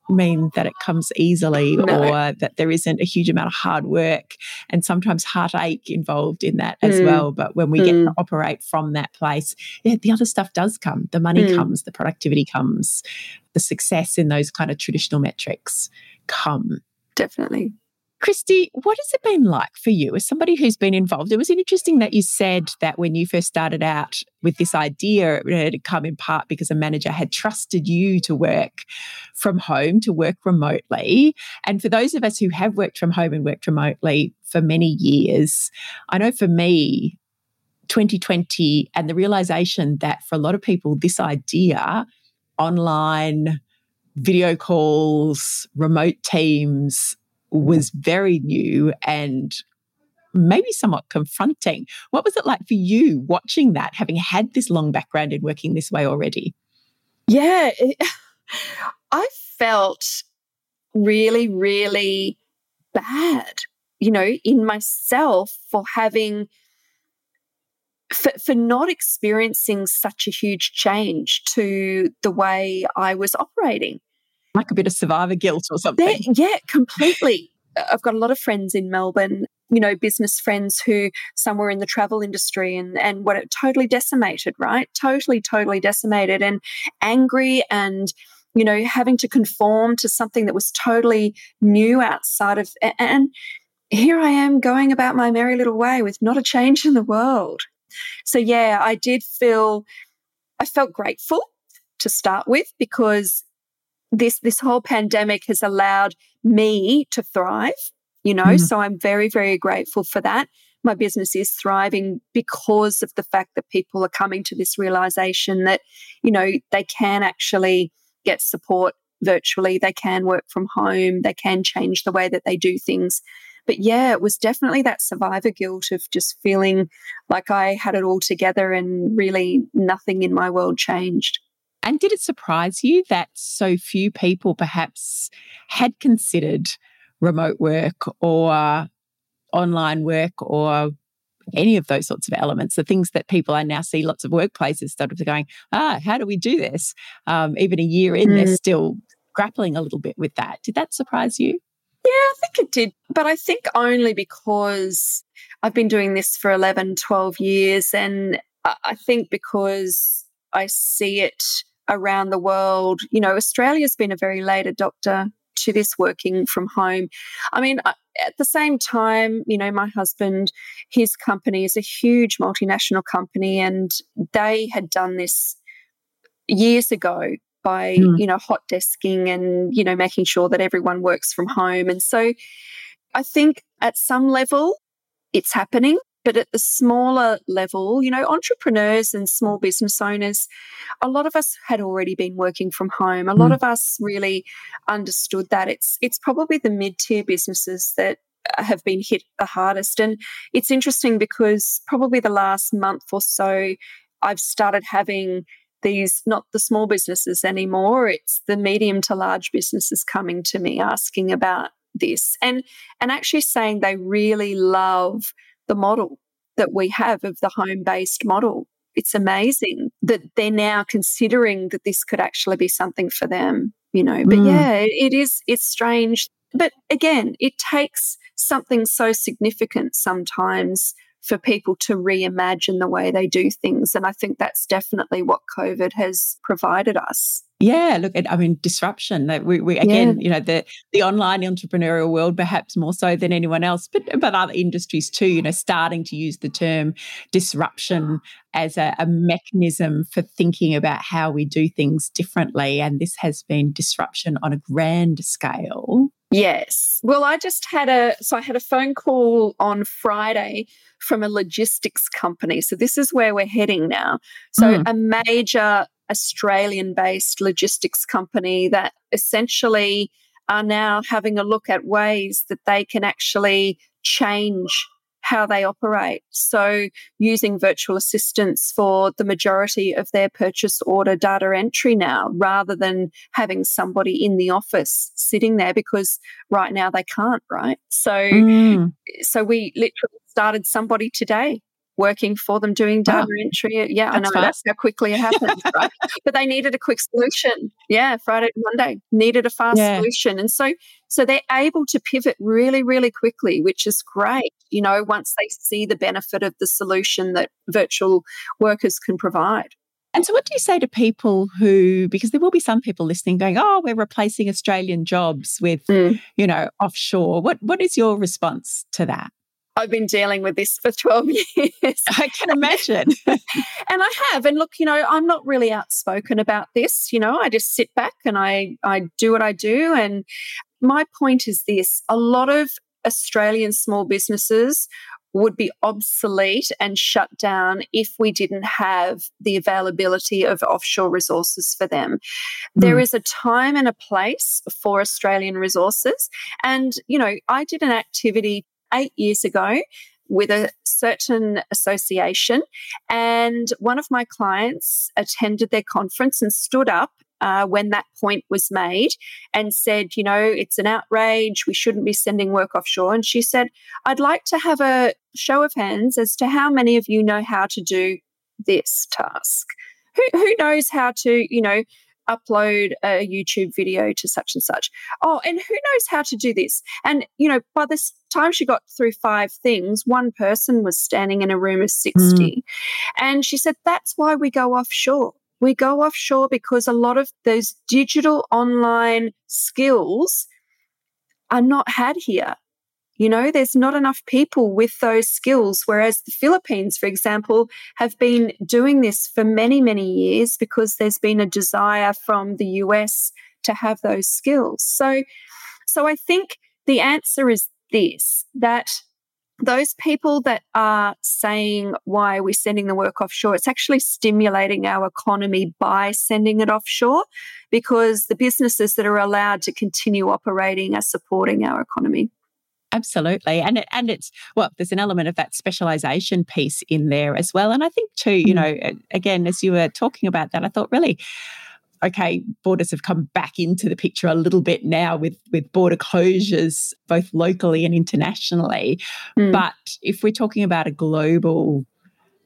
mean that it comes easily no. or that there isn't a huge amount of hard work and sometimes heartache involved in that as mm. well. But when we mm. get to operate from that place, yeah, the other stuff does come. The money mm. comes, the productivity comes, the success in those kind of traditional metrics come. Definitely. Christy, what has it been like for you as somebody who's been involved? It was interesting that you said that when you first started out with this idea, it had come in part because a manager had trusted you to work from home, to work remotely. And for those of us who have worked from home and worked remotely for many years, I know for me, 2020 and the realization that for a lot of people, this idea, online video calls, remote teams, Mm-hmm. was very new and maybe somewhat confronting. What was it like for you watching that, having had this long background in working this way already? Yeah, it, I felt really, really bad, you know, in myself for having. For, for not experiencing such a huge change to the way I was operating. Like a bit of survivor guilt or something. yeah, completely. I've got a lot of friends in Melbourne you know, business friends who some were in the travel industry and and what it totally decimated, right? Totally, totally decimated and angry and you know having to conform to something that was totally new outside of and here I am going about my merry little way with not a change in the world. So yeah, I did feel I felt grateful to start with because this this whole pandemic has allowed me to thrive you know? Mm-hmm. So I'm very, very grateful for that. My business is thriving because of the fact that people are coming to this realization that, you know, they can actually get support virtually, they can work from home, they can change the way that they do things. But yeah, it was definitely that survivor guilt of just feeling like I had it all together and really nothing in my world changed. And did it surprise you that so few people perhaps had considered remote work or online work or any of those sorts of elements, the things that people I now see lots of workplaces sort of going, ah, how do we do this? Um, even a year in, mm. they're still grappling a little bit with that. Did that surprise you? Yeah, I think it did. But I think only because I've been doing this for 11, 12 years. And I think because I see it around the world, you know, Australia's been a very late adopter to this working from home. I mean, at the same time, you know, my husband, his company is a huge multinational company, and they had done this years ago by, mm. you know, hot desking and, you know, making sure that everyone works from home. And so I think at some level, it's happening. But at the smaller level, you know, entrepreneurs and small business owners, a lot of us had already been working from home. A lot mm. of us really understood that. It's it's probably the mid-tier businesses that have been hit the hardest. And it's interesting because probably the last month or so, I've started having these not the small businesses anymore it's the medium to large businesses coming to me asking about this and and actually saying they really love the model that we have of the home based model. It's amazing that they're now considering that this could actually be something for them, you know. But mm. yeah, it is, it's strange. But again, it takes something so significant sometimes for people to reimagine the way they do things. And I think that's definitely what COVID has provided us. Yeah, look, I mean, disruption. We, we again, yeah. you know, the the online entrepreneurial world, perhaps more so than anyone else, but but other industries too. You know, starting to use the term disruption as a, a mechanism for thinking about how we do things differently, and this has been disruption on a grand scale. Yes. Well, I just had a so I had a phone call on Friday from a logistics company. So this is where we're heading now. So mm. a major Australian based logistics company that essentially are now having a look at ways that they can actually change how they operate. So, using virtual assistants for the majority of their purchase order data entry now, rather than having somebody in the office sitting there, because right now they can't, right? So, mm. so we literally started somebody today working for them doing data oh, entry. Yeah, I know fast. that's how quickly it happens, right? But they needed a quick solution. Yeah, Friday to Monday needed a fast yeah. solution. And so so they're able to pivot really, really quickly, which is great, you know, once they see the benefit of the solution that virtual workers can provide. And so, what do you say to people who, because there will be some people listening going, "Oh, we're replacing Australian jobs with, mm. you know, offshore." What What is your response to that? I've been dealing with this for 12 years. I can imagine. and I have. And look, you know, I'm not really outspoken about this. You know, I just sit back and I, I do what I do. And my point is this a lot of Australian small businesses would be obsolete and shut down if we didn't have the availability of offshore resources for them. Mm. There is a time and a place for Australian resources. And, you know, I did an activity eight years ago with a certain association. And one of my clients attended their conference and stood up uh, when that point was made and said, you know, it's an outrage. We shouldn't be sending work offshore. And she said, I'd like to have a show of hands as to how many of you know how to do this task. Who, who knows how to, you know, upload a YouTube video to such and such. Oh, and who knows how to do this? And, you know, by the time she got through five things, one person was standing in a room of 60. Mm. And she said, that's why we go offshore. We go offshore because a lot of those digital online skills are not had here. You know, there's not enough people with those skills. Whereas the Philippines, for example, have been doing this for many, many years because there's been a desire from the US to have those skills. So, so I think the answer is this that those people that are saying why we're sending the work offshore, it's actually stimulating our economy by sending it offshore because the businesses that are allowed to continue operating are supporting our economy. Absolutely. And it, and it's well, there's an element of that specialization piece in there as well. And I think too, you mm. know, again, as you were talking about that, I thought really, okay, borders have come back into the picture a little bit now with with border closures both locally and internationally. Mm. But if we're talking about a global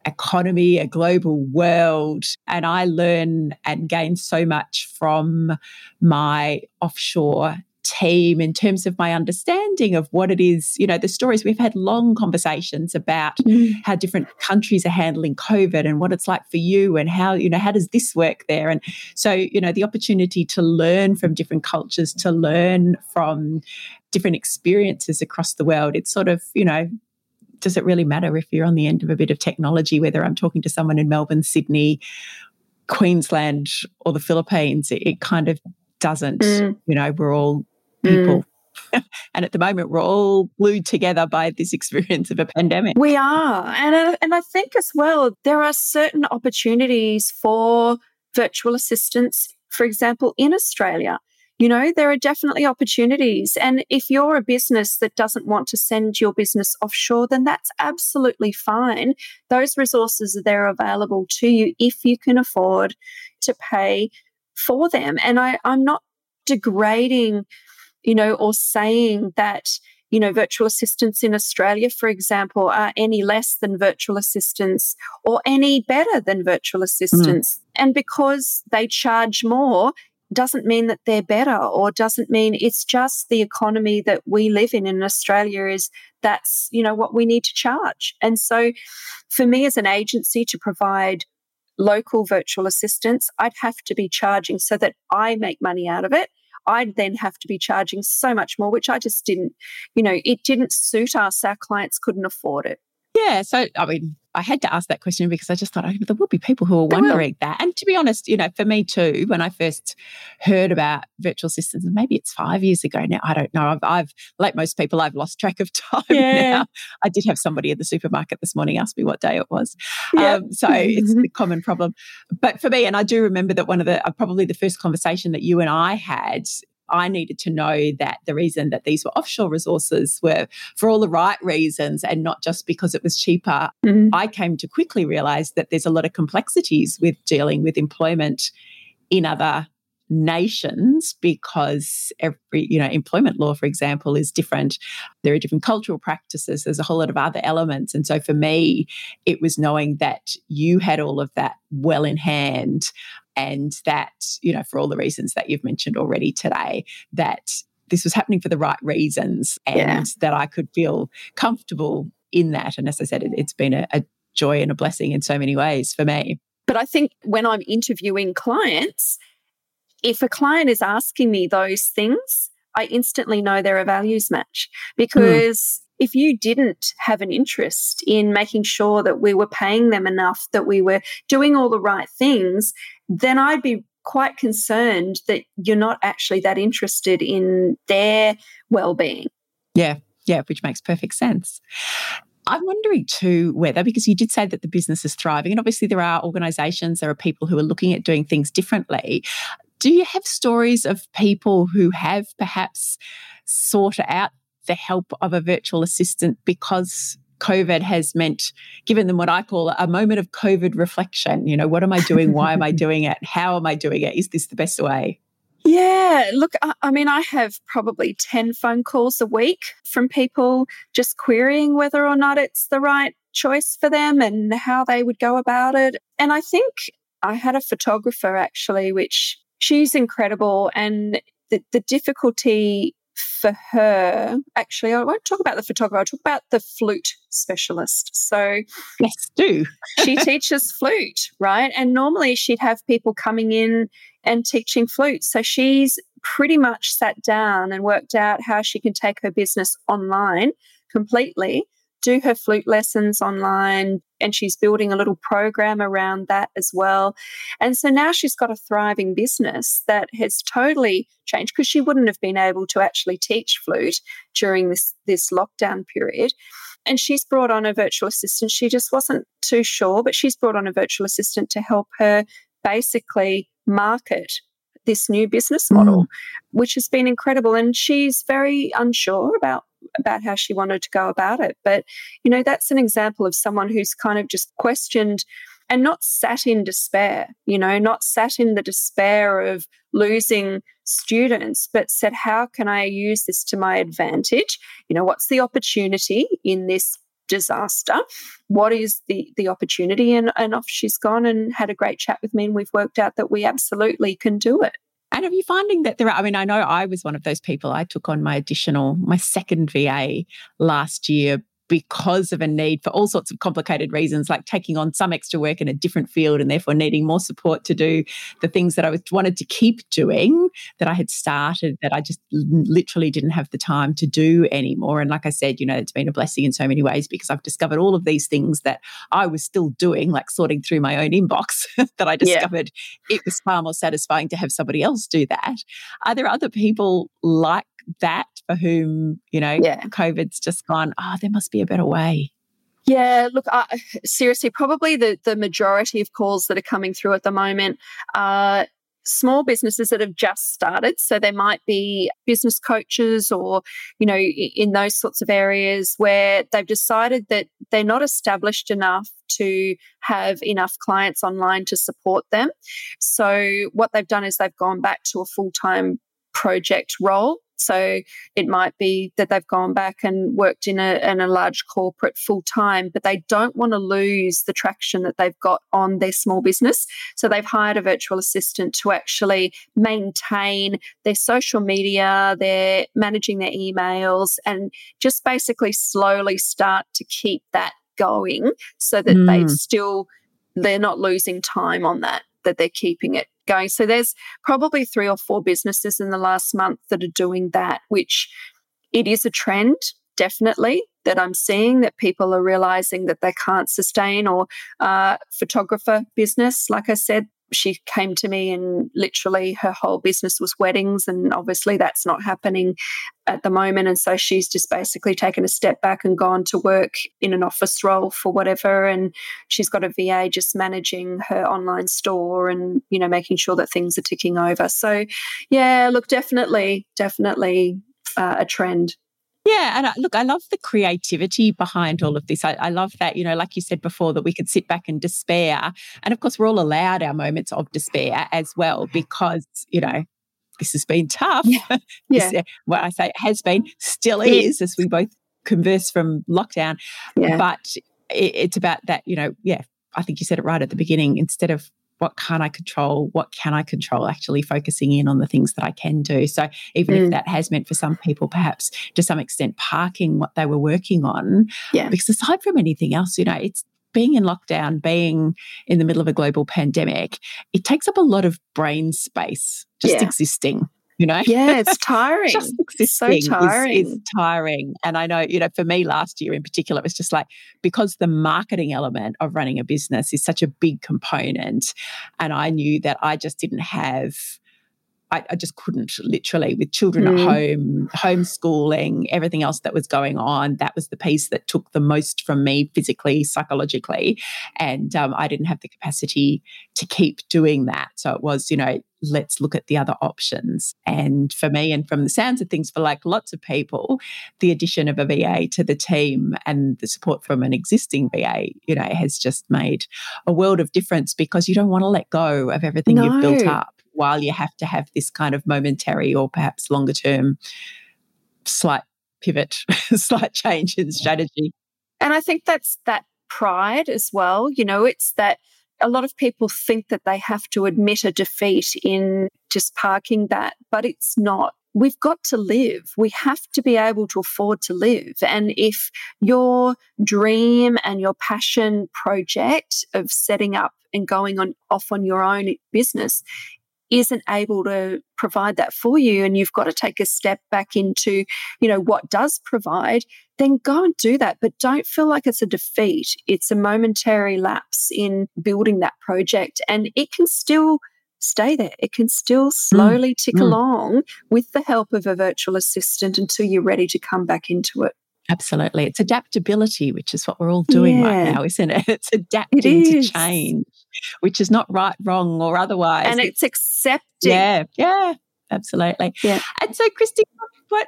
economy, a global world. And I learn and gain so much from my offshore team in terms of my understanding of what it is, you know, the stories. We've had long conversations about mm. how different countries are handling COVID and what it's like for you and how, you know, how does this work there? And so, you know, the opportunity to learn from different cultures, to learn from different experiences across the world, it's sort of, you know, does it really matter if you're on the end of a bit of technology, whether I'm talking to someone in Melbourne, Sydney, Queensland, or the Philippines? It, it kind of doesn't. Mm. You know, we're all people. Mm. and at the moment, we're all glued together by this experience of a pandemic. We are. And, and I think as well, there are certain opportunities for virtual assistants, for example, in Australia. You know, there are definitely opportunities. And if you're a business that doesn't want to send your business offshore, then that's absolutely fine. Those resources are there available to you if you can afford to pay for them. And I, I'm not degrading you know, or saying that, you know, virtual assistants in Australia, for example, are any less than virtual assistants or any better than virtual assistants. Mm. And because they charge more, doesn't mean that they're better or doesn't mean it's just the economy that we live in in Australia is that's you know what we need to charge and so for me as an agency to provide local virtual assistants I'd have to be charging so that I make money out of it I'd then have to be charging so much more, which I just didn't, you know, it didn't suit us. Our clients couldn't afford it. Yeah. So, I mean, I had to ask that question because I just thought oh, there will be people who are wondering that. And to be honest, you know, for me too, when I first heard about virtual assistants, and maybe it's five years ago now, I don't know. I've, I've like most people, I've lost track of time yeah. now. I did have somebody at the supermarket this morning ask me what day it was. Yeah. Um, so it's a common problem. But for me, and I do remember that one of the, uh, probably the first conversation that you and I had I needed to know that the reason that these were offshore resources were for all the right reasons and not just because it was cheaper. Mm-hmm. I came to quickly realize that there's a lot of complexities with dealing with employment in other nations because every you know employment law for example is different there are different cultural practices there's a whole lot of other elements and so for me it was knowing that you had all of that well in hand and that, you know, for all the reasons that you've mentioned already today, that this was happening for the right reasons and yeah. that I could feel comfortable in that. And as I said, it, has been a, a joy and a blessing in so many ways for me. But I think when I'm interviewing clients, if a client is asking me those things, I instantly know they're a values match hmm. because mm if you didn't have an interest in making sure that we were paying them enough, that we were doing all the right things, then I'd be quite concerned that you're not actually that interested in their well being. Yeah, yeah, which makes perfect sense. I'm wondering too whether, because you did say that the business is thriving, and obviously there are organizations, there are people who are looking at doing things differently. Do you have stories of people who have perhaps sought out the help of a virtual assistant because COVID has meant given them what I call a moment of COVID reflection. You know, what am I doing? Why am I doing it? How am I doing it? Is this the best way? Yeah, look, I, I, mean, I have probably 10 phone calls a week from people just querying whether or not it's the right choice for them and how they would go about it. And I think I had a photographer actually, which she's incredible. And the, the difficulty for her, actually, I won't talk about the photographer, I'll talk about the flute specialist. So, yes, do. she teaches flute, right? And normally she'd have people coming in and teaching flute. So, she's pretty much sat down and worked out how she can take her business online completely do her flute lessons online and she's building a little program around that as well. And so now she's got a thriving business that has totally changed because she wouldn't have been able to actually teach flute during this this lockdown period. And she's brought on a virtual assistant. She just wasn't too sure, but she's brought on a virtual assistant to help her basically market this new business model, mm. which has been incredible. And she's very unsure about about how she wanted to go about it. But, you know, that's an example of someone who's kind of just questioned and not sat in despair, you know, not sat in the despair of losing students, but said, how can I use this to my advantage? You know, what's the opportunity in this disaster? What is the the opportunity? And, and off she's gone and had a great chat with me, and we've worked out that we absolutely can do it. And are you finding that there are, I mean, I know I was one of those people. I took on my additional, my second VA last year because of a need for all sorts of complicated reasons, like taking on some extra work in a different field and therefore needing more support to do the things that I was, wanted to keep doing that I had started that I just literally didn't have the time to do anymore. And like I said, you know, it's been a blessing in so many ways because I've discovered all of these things that I was still doing, like sorting through my own inbox, that I discovered yeah. it was far more satisfying to have somebody else do that. Are there other people like that for whom, you know, yeah. COVID's just gone, oh, there must be a better way? Yeah, look, uh, seriously, probably the, the majority of calls that are coming through at the moment are small businesses that have just started. So they might be business coaches or, you know, in those sorts of areas where they've decided that they're not established enough to have enough clients online to support them. So what they've done is they've gone back to a full time project role so it might be that they've gone back and worked in a, in a large corporate full time, but they don't want to lose the traction that they've got on their small business. So they've hired a virtual assistant to actually maintain their social media, they're managing their emails, and just basically slowly start to keep that going so that mm. they've still they're not losing time on that that they're keeping it going. So there's probably three or four businesses in the last month that are doing that, which it is a trend, definitely, that I'm seeing that people are realizing that they can't sustain or uh, photographer business. Like I said, she came to me and literally her whole business was weddings and obviously that's not happening at the moment. And so she's just basically taken a step back and gone to work in an office role for whatever. And she's got a VA just managing her online store and you know making sure that things are ticking over. So yeah look definitely definitely uh, a trend yeah. And I, look, I love the creativity behind all of this. I, I, love that, you know, like you said before, that we could sit back and despair. And of course, we're all allowed our moments of despair as well, because, you know, this has been tough. Yeah. yeah. this, what I say has been, still is, as we both converse from lockdown. Yeah. But it, it's about that, you know, yeah, I think you said it right at the beginning. Instead of what can't I control? What can I control? Actually focusing in on the things that I can do. So even mm. if that has meant for some people, perhaps to some extent, parking what they were working on. Yeah. Because aside from anything else, you know, it's being in lockdown, being in the middle of a global pandemic, it takes up a lot of brain space just yeah. existing you know? Yeah it's tiring. Just existing so tiring. Is, is, tiring. And i know you know for me last year in particular it was just like because the marketing element of running a business is such a big component and i knew that i just didn't have I, I, just couldn't literally with children mm. at home, homeschooling, everything else that was going on. That was the piece that took the most from me physically, psychologically. And um, I didn't have the capacity to keep doing that. So it was, you know, let's look at the other options. And for me, and from the sounds of things, for like lots of people, the addition of a VA to the team and the support from an existing VA, you know, has just made a world of difference because you don't want to let go of everything no. you've built up while you have to have this kind of momentary or perhaps longer term slight pivot, slight change in mm-hmm. strategy. And I think that's that pride as well. You know, it's that a lot of people think that they have to admit a defeat in just parking that, but it's not. We've got to live. We have to be able to afford to live. And if your dream and your passion project of setting up and going on off on your own business isn't able to provide that for you and you've got to take a step back into you know what does provide then go and do that but don't feel like it's a defeat it's a momentary lapse in building that project and it can still stay there it can still mm. slowly mm. tick mm. along with the help of a virtual assistant until you're ready to come back into it Absolutely. It's adaptability, which is what we're all doing yeah. right now, isn't it? It's adapting it to change, which is not right, wrong, or otherwise. And it's accepting. Yeah, yeah, absolutely. Yeah. And so, Christy, what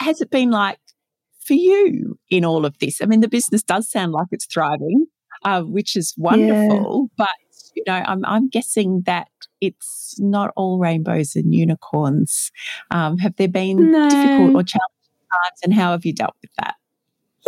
has it been like for you in all of this? I mean, the business does sound like it's thriving, uh, which is wonderful, yeah. but you know, I'm, I'm guessing that it's not all rainbows and unicorns. Um, have there been no. difficult or challenging times and how have you dealt with that?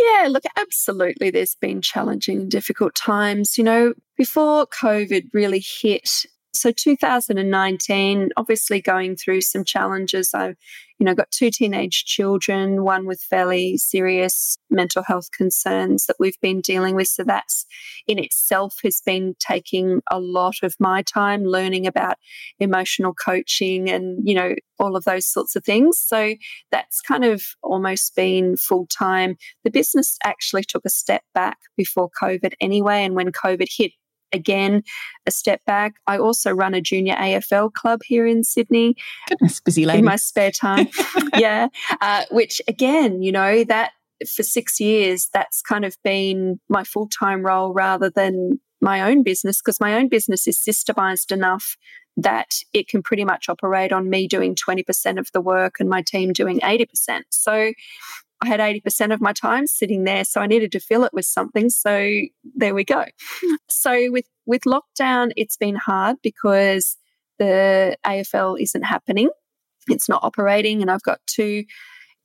Yeah, look, absolutely. There's been challenging and difficult times. You know, before COVID really hit, so 2019, obviously going through some challenges. I, you know, got two teenage children, one with fairly serious mental health concerns that we've been dealing with. So that's in itself has been taking a lot of my time learning about emotional coaching and, you know, all of those sorts of things. So that's kind of almost been full time. The business actually took a step back before COVID anyway. And when COVID hit, again a step back. I also run a junior AFL club here in Sydney. Goodness, busy lady. In my spare time. yeah. Uh, which again, you know, that for six years, that's kind of been my full time role rather than my own business because my own business is systemized enough that it can pretty much operate on me doing 20% of the work and my team doing 80%. So I had 80% of my time sitting there. So I needed to fill it with something. So there we go. So with, with lockdown, it's been hard because the AFL isn't happening. It's not operating. And I've got two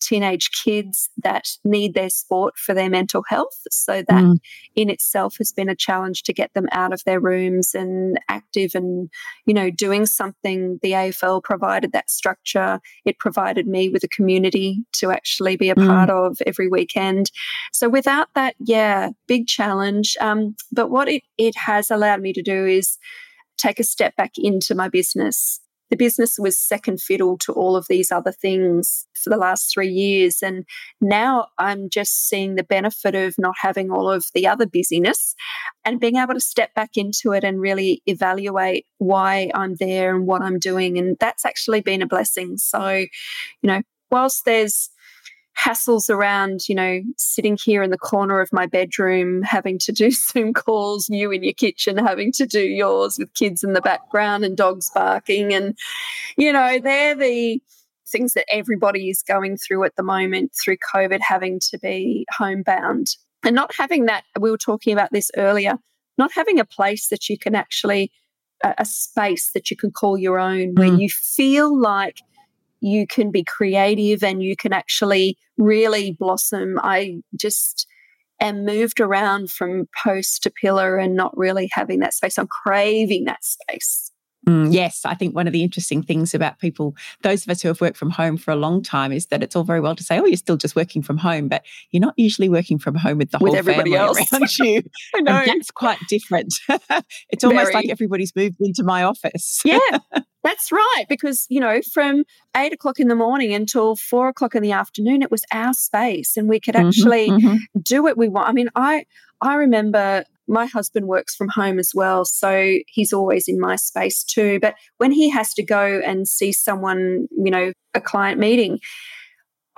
teenage kids that need their sport for their mental health. So that mm. in itself has been a challenge to get them out of their rooms and active and, you know, doing something. The AFL provided that structure. It provided me with a community to actually be a mm. part of every weekend. So without that, yeah, big challenge. Um, but what it, it has allowed me to do is take a step back into my business the business was second fiddle to all of these other things for the last three years. And now I'm just seeing the benefit of not having all of the other busyness and being able to step back into it and really evaluate why I'm there and what I'm doing. And that's actually been a blessing. So, you know, whilst there's hassles around, you know, sitting here in the corner of my bedroom, having to do Zoom calls, you in your kitchen, having to do yours with kids in the background and dogs barking. And, you know, they're the things that everybody is going through at the moment through COVID, having to be homebound and not having that. We were talking about this earlier, not having a place that you can actually, a, a space that you can call your own, mm. where you feel like you can be creative and you can actually really blossom. I just am moved around from post to pillar and not really having that space. I'm craving that space. Mm, yes, I think one of the interesting things about people, those of us who have worked from home for a long time, is that it's all very well to say, "Oh, you're still just working from home," but you're not usually working from home with the with whole everybody family else around you. I know and that's quite different. it's almost very. like everybody's moved into my office. yeah, that's right. Because you know, from eight o'clock in the morning until four o'clock in the afternoon, it was our space, and we could mm-hmm, actually mm-hmm, mm-hmm. do what we want. I mean, I I remember my husband works from home as well, so he's always in my space too. But when he has to go and see someone, you know, a client meeting,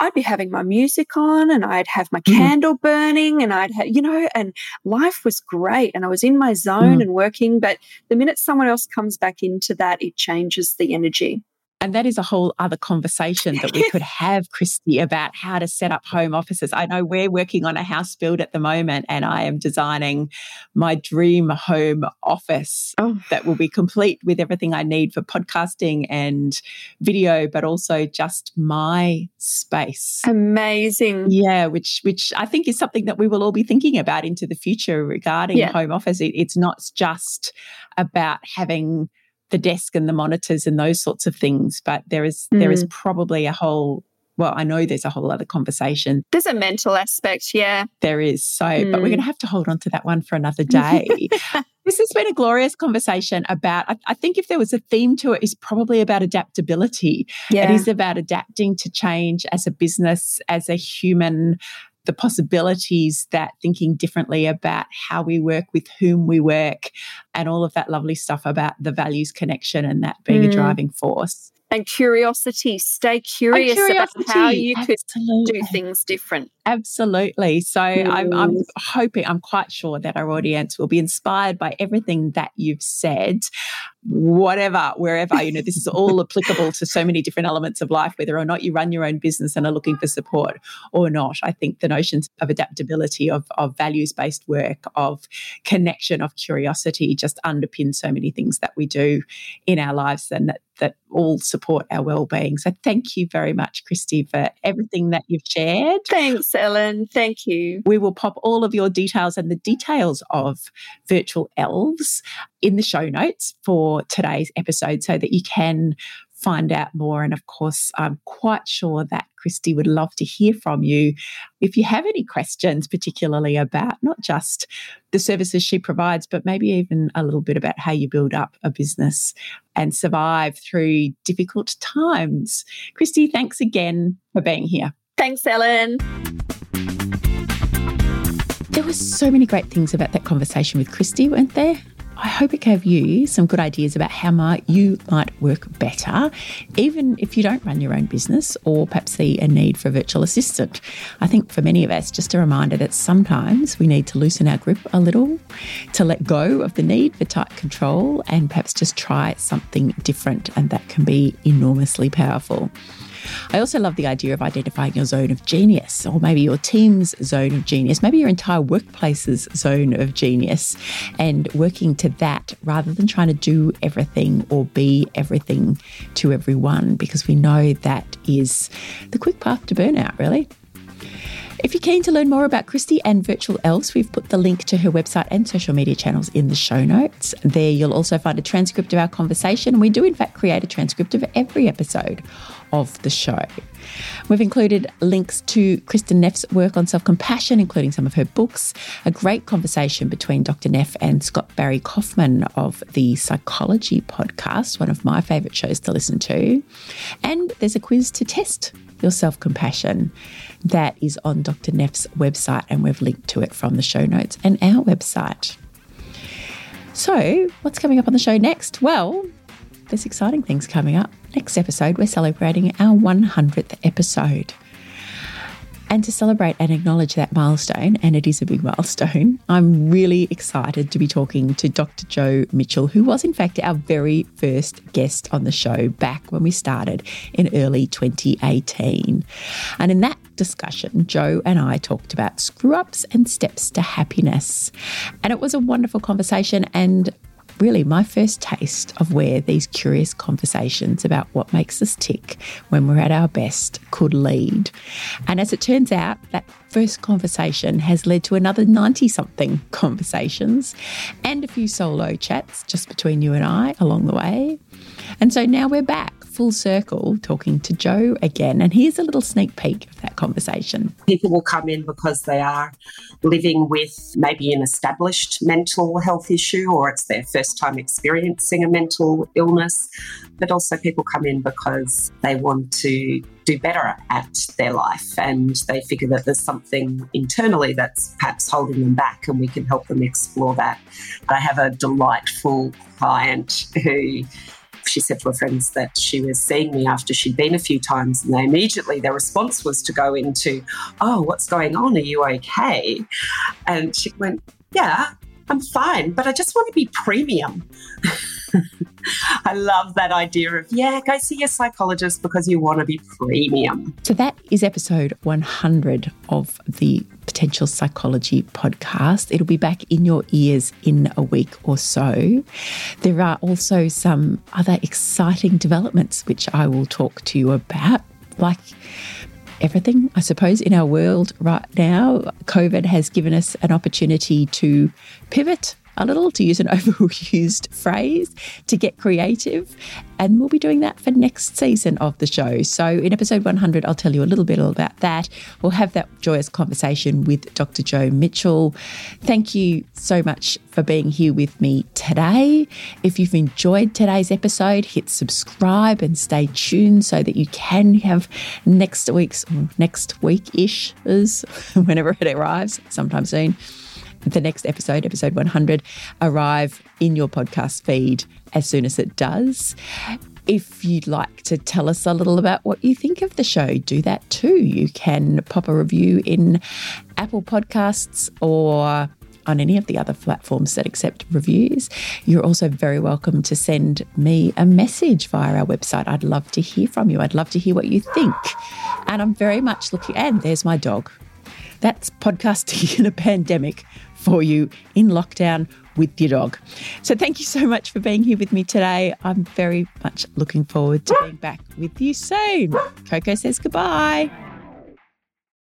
I'd be having my music on and I'd have my mm. candle burning and I'd have, you know, and life was great and I was in my zone mm. and working. But the minute someone else comes back into that, it changes the energy. And that is a whole other conversation that we could have, Christy, about how to set up home offices. I know we're working on a house build at the moment, and I am designing my dream home office oh. that will be complete with everything I need for podcasting and video, but also just my space. Amazing. Yeah, which which I think is something that we will all be thinking about into the future regarding yeah. home office. It, it's not just about having the desk and the monitors and those sorts of things. But there is mm. there is mm. probably a whole well, I know there's a whole other conversation. There's a mental aspect, yeah. There is. So, mm. but we're going to mm. have to hold on to that one for another day. this has been a glorious conversation about, I, I, think if there was a theme to it, is probably about adaptability. Yeah. It is about adapting to change as a business, as a human, the possibilities that thinking differently about how we work, with whom we work, and all of that lovely stuff about the values connection and that being mm. a driving force and curiosity. Stay curious curiosity. about how you Absolutely. could do things different. Absolutely. So. I'm, I'm hoping, I'm quite sure that our audience will be inspired by everything that you've said, whatever, wherever. You know, this is all applicable to so many different elements of life, whether or not you run your own business and are looking for support or not. I think the notions of adaptability, of, of values based work, of connection, of curiosity just underpin so many things that we do in our lives and that that all support our well-being. So thank you very much, Christy, for everything that you've shared. Thanks, Ellen. Thank you. We will pop all of your details and the details of virtual elves in the show notes for today's episode so that you can find out more. And of course, I'm quite sure that Christy would love to hear from you. If you have any questions, particularly about not just the services she provides, but maybe even a little bit about how you build up a business and survive through difficult times. Christy, thanks again for being here. Thanks, Ellen. There were so many great things about that conversation with Christy, weren't there? I hope it gave you some good ideas about how might you might work better, even if you don't run your own business or perhaps see a need for a virtual assistant. I think for many of us, just a reminder that sometimes we need to loosen our grip a little, to let go of the need for tight control, and perhaps just try something different, and that can be enormously powerful. I also love the idea of identifying your zone of genius, or maybe your team's zone of genius, maybe your entire workplace's zone of genius, and working to that rather than trying to do everything or be everything to everyone, because we know that is the quick path to burnout, really. If you're keen to learn more about Christy and Virtual Elves, we've put the link to her website and social media channels in the show notes. There you'll also find a transcript of our conversation. We do, in fact, create a transcript of every episode of the show. We've included links to Kristin Neff's work on self compassion, including some of her books, a great conversation between Dr. Neff and Scott Barry Kaufman of the Psychology podcast, one of my favourite shows to listen to. And there's a quiz to test your self compassion that is on Dr. Neff's website, and we've linked to it from the show notes and our website. So, what's coming up on the show next? Well, there's exciting things coming up. Next episode, we're celebrating our 100th episode. And to celebrate and acknowledge that milestone, and it is a big milestone, I'm really excited to be talking to Dr. Joe Mitchell, who was, in fact, our very first guest on the show back when we started in early 2018. And in that discussion, Joe and I talked about screw ups and steps to happiness. And it was a wonderful conversation. And really my first taste of where these curious conversations about what makes us tick when we're at our best could lead. And as it turns out, that first conversation has led to another 90 something conversations and a few solo chats just between you and I along the way. And so now we're back full circle talking to Joe again. And here's a little sneak peek of that conversation. People will come in because they are living with maybe an established mental health issue or it's their first time experiencing a mental illness. But also, people come in because they want to do better at their life and they figure that there's something internally that's perhaps holding them back and we can help them explore that. I have a delightful client who she said to her friends that she was seeing me after she'd been a few times, and they immediately their response was to go into, "Oh, what's going on? Are you okay?" And she went, "Yeah, I'm fine, but I just want to be premium." I love that idea of, yeah, go see your psychologist because you want to be premium. So that is episode 100 of the Potential Psychology podcast. It'll be back in your ears in a week or so. There are also some other exciting developments which I will talk to you about, like everything, I suppose, in our world right now. COVID has given us an opportunity to pivot a little, to use an overused phrase, to get creative. And we'll be doing that for next season of the show. So, in episode 100, I'll tell you a little bit about that. We'll have that joyous conversation with Dr. Joe Mitchell. Thank you so much for being here with me today. If you've enjoyed today's episode, hit subscribe and stay tuned so that you can have next week's, next week ish, whenever it arrives, sometime soon the next episode, episode 100, arrive in your podcast feed as soon as it does. If you'd like to tell us a little about what you think of the show, do that too. You can pop a review in Apple Podcasts or on any of the other platforms that accept reviews. You're also very welcome to send me a message via our website. I'd love to hear from you. I'd love to hear what you think. And I'm very much looking, and there's my dog. That's podcasting in a pandemic for you in lockdown with your dog. So thank you so much for being here with me today. I'm very much looking forward to being back with you soon. Coco says goodbye.